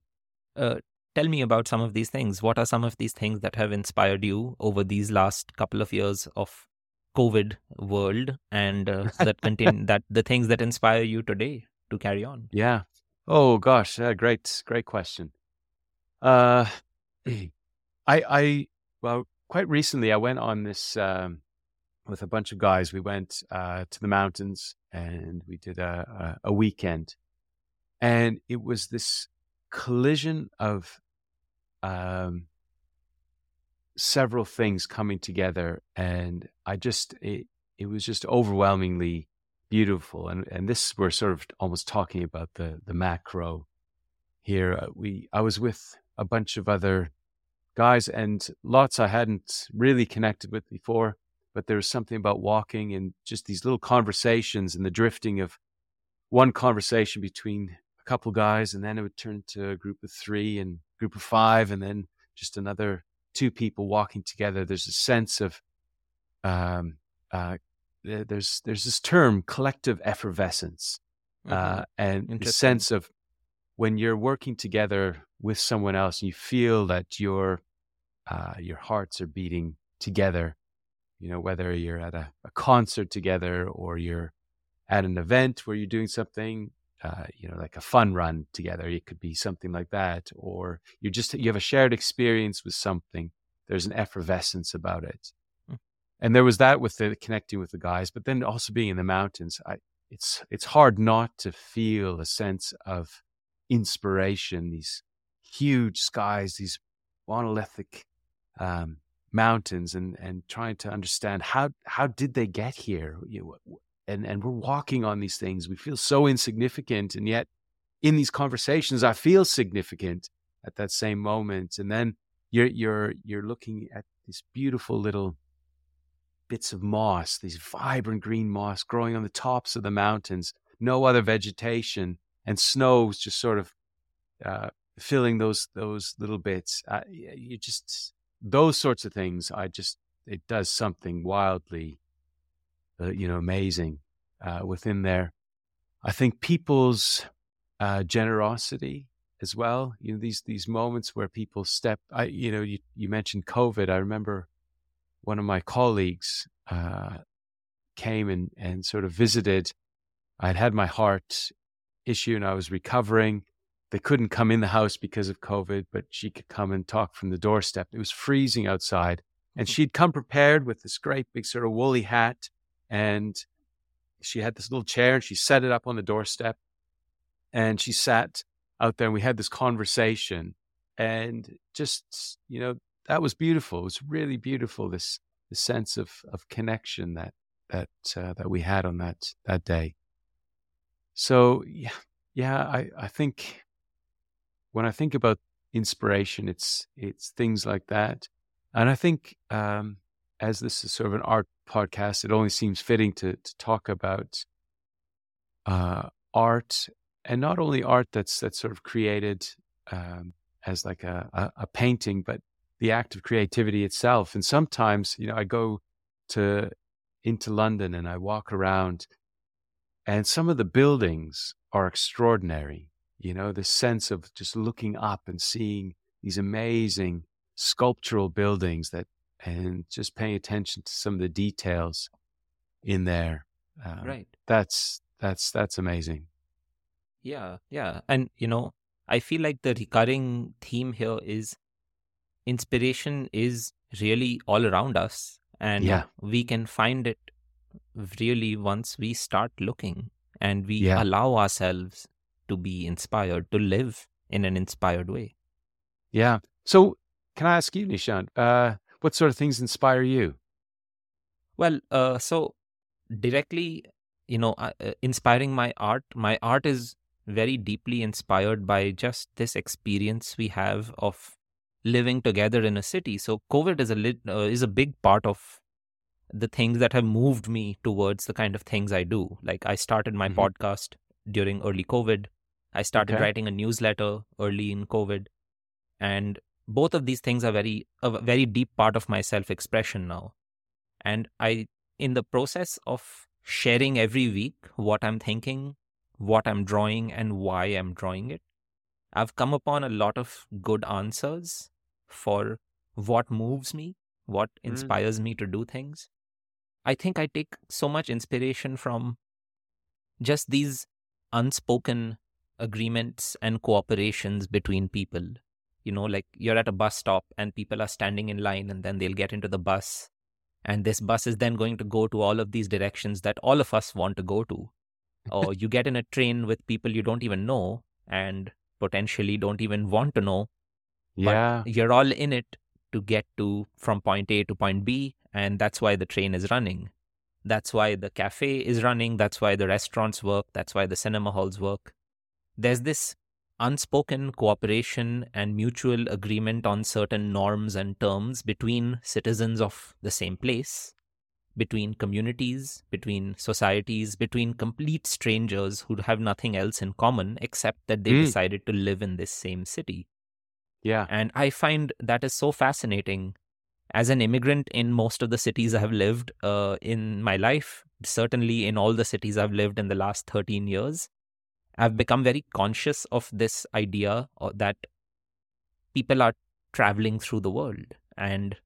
Uh, tell me about some of these things. What are some of these things that have inspired you over these last couple of years of COVID world, and uh, that contain that the things that inspire you today to carry on? Yeah. Oh gosh, uh, great, great question. Uh, I, I, well, quite recently I went on this um, with a bunch of guys. We went uh, to the mountains and we did a, a, a weekend, and it was this collision of um, several things coming together, and I just it, it was just overwhelmingly beautiful. And and this we're sort of almost talking about the the macro here. Uh, we I was with a bunch of other guys and lots I hadn't really connected with before. But there was something about walking and just these little conversations and the drifting of one conversation between couple guys, and then it would turn to a group of three and group of five, and then just another two people walking together. There's a sense of um, uh, there's there's this term collective effervescence, Mm-hmm. uh, and the sense of when you're working together with someone else, and you feel that your uh, your hearts are beating together. You know, whether you're at a, a concert together or you're at an event where you're doing something, uh, you know, like a fun run together. It could be something like that, or you just you have a shared experience with something. There's an effervescence about it, Hmm. and there was that with the connecting with the guys, but then also being in the mountains. I, it's it's hard not to feel a sense of inspiration. These huge skies, these monolithic um, mountains, and and trying to understand how how did they get here? You, and and we're walking on these things. We feel so insignificant, and yet in these conversations, I feel significant at that same moment. And then you're you're you're looking at these beautiful little bits of moss, these vibrant green moss growing on the tops of the mountains, no other vegetation, and snow's just sort of uh, filling those those little bits. Uh, you just those sorts of things. I just it does something wildly, uh, you know, amazing uh, within there. I think people's uh, generosity as well. You know, these these moments where people step. I you know you you mentioned COVID. I remember one of my colleagues uh, came and and sort of visited. I'd had my heart issue and I was recovering, they couldn't come in the house because of COVID, but she could come and talk from the doorstep. It was freezing outside. And mm-hmm. she'd come prepared with this great big sort of woolly hat. And she had this little chair and she set it up on the doorstep. And she sat out there and we had this conversation. And just, you know, that was beautiful. It was really beautiful, this, this sense of, of connection that, that, uh, that we had on that, that day. So, yeah, yeah, I, I think when I think about inspiration, it's it's things like that, and I think um, as this is sort of an art podcast, it only seems fitting to to talk about uh, art, and not only art that's that's sort of created um, as like a, a, a painting, but the act of creativity itself. And sometimes, you know, I go to into London and I walk around, and some of the buildings are extraordinary you know, the sense of just looking up and seeing these amazing sculptural buildings that, and just paying attention to some of the details in there. Um, right. That's, that's, that's amazing. Yeah. Yeah. And, you know, I feel like the recurring theme here is inspiration is really all around us. And yeah. we can find it really once we start looking and we yeah. allow ourselves to be inspired, to live in an inspired way. Yeah. So, can I ask you, Nishant, uh, what sort of things inspire you? Well, uh, so directly, you know, uh, inspiring my art, my art is very deeply inspired by just this experience we have of living together in a city. So, COVID is a lit, uh, is a big part of the things that have moved me towards the kind of things I do. Like I started my mm-hmm. podcast during early COVID. I started okay. writing a newsletter early in COVID, and both of these things are very a very deep part of my self expression now. And I, in the process of sharing every week what I'm thinking, what I'm drawing, and why I'm drawing it, I've come upon a lot of good answers for what moves me, what mm. inspires mm. me to do things. I think I take so much inspiration from just these unspoken agreements and cooperations between people. You know, like you're at a bus stop and people are standing in line and then they'll get into the bus. And this bus is then going to go to all of these directions that all of us want to go to. or you get in a train with people you don't even know and potentially don't even want to know. Yeah. But you're all in it to get to from point A to point B. And that's why the train is running. That's why the cafe is running. That's why the restaurants work. That's why the cinema halls work there's this unspoken cooperation and mutual agreement on certain norms and terms between citizens of the same place, between communities, between societies, between complete strangers who have nothing else in common except that they mm. decided to live in this same city. Yeah. And I find that is so fascinating. As an immigrant in most of the cities I have lived uh, in my life, certainly in all the cities I've lived in the last 13 years, I've become very conscious of this idea uh, that people are traveling through the world and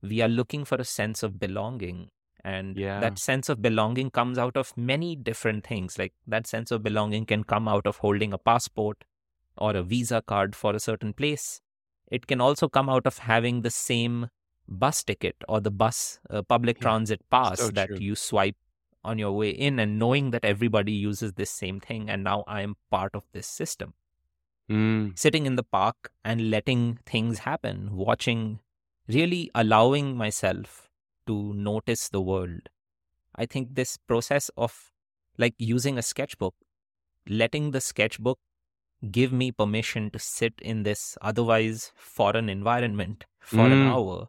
we are looking for a sense of belonging. And yeah. that sense of belonging comes out of many different things. Like that sense of belonging can come out of holding a passport or a visa card for a certain place. It can also come out of having the same bus ticket or the bus uh, public yeah. transit pass so that you swipe on your way in and knowing that everybody uses this same thing and now I am part of this system. Mm. Sitting in the park and letting things happen, watching, really allowing myself to notice the world. I think this process of like using a sketchbook, letting the sketchbook give me permission to sit in this otherwise foreign environment for mm. an hour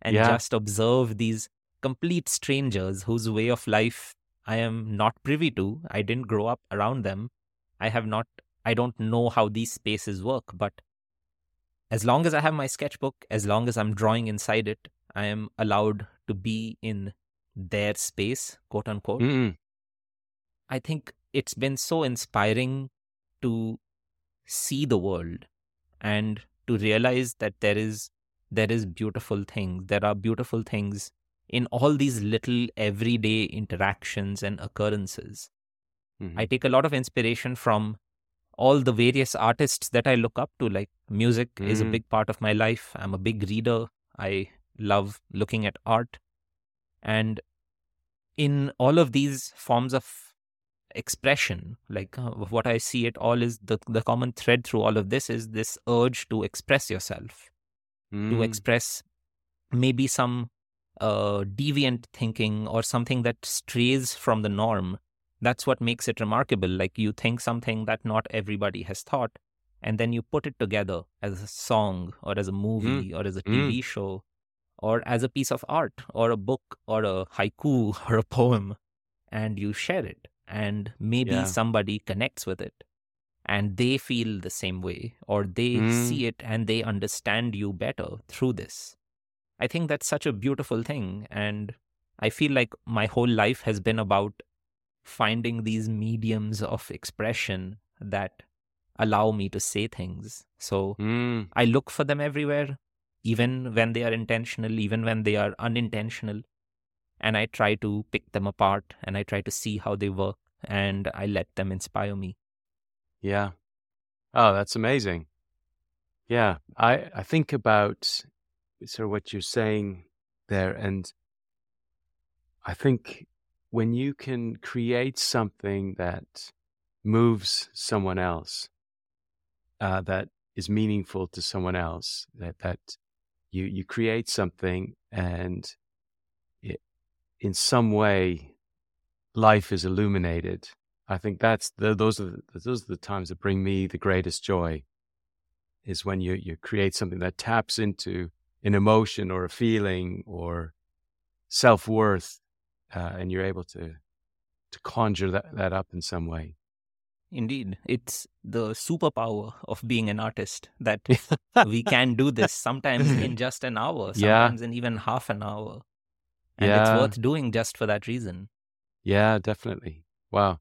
and yeah. just observe these complete strangers whose way of life I am not privy to. I didn't grow up around them. I have not, I don't know how these spaces work. But as long as I have my sketchbook, as long as I'm drawing inside it, I am allowed to be in their space, quote unquote. mm I think it's been so inspiring to see the world and to realize that there is there is beautiful things there are beautiful things in all these little everyday interactions and occurrences. Mm-hmm. I take a lot of inspiration from all the various artists that I look up to. Like music mm. is a Mm. big part of my life. I'm a big reader. I love looking at art. And in all of these forms of expression, like uh, what I see it all is the, the common thread through all of this is this urge to express yourself, to Mm. express maybe some uh, deviant thinking or something that strays from the norm. That's what makes it remarkable. Like you think something that not everybody has thought, and then you put it together as a song or as a movie or as a TV show or as a piece of art or a book or a haiku or a poem, and you share it. And maybe Yeah. somebody connects with it and they feel the same way or they Mm. see it and they understand you better through this. I think that's such a beautiful thing. And I feel like my whole life has been about finding these mediums of expression that allow me to say things. So Mm. I look for them everywhere, even when they are intentional, even when they are unintentional. And I try to pick them apart and I try to see how they work and I let them inspire me. Yeah. Oh, that's amazing. Yeah. I, I think about sort of what you're saying there. And I think when you can create something that moves someone else, uh, that is meaningful to someone else, that, that you, you create something and it, in some way life is illuminated. I think that's the, those are the, those are the times that bring me the greatest joy. Is when you you create something that taps into an emotion or a feeling or self worth, uh, and you're able to to conjure that, that up in some way. Indeed, it's the superpower of being an artist that we can do this sometimes in just an hour, Yeah. sometimes in even half an hour. And Yeah. it's worth doing just for that reason. Yeah, definitely. Wow.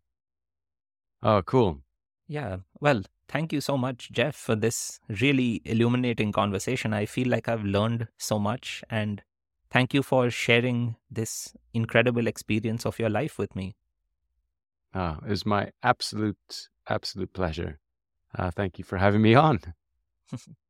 Oh, cool. Yeah. Well, thank you so much, Jeff, for this really illuminating conversation. I feel like I've learned so much. And thank you for sharing this incredible experience of your life with me. Oh, it was my absolute absolute pleasure. Uh, thank you for having me on.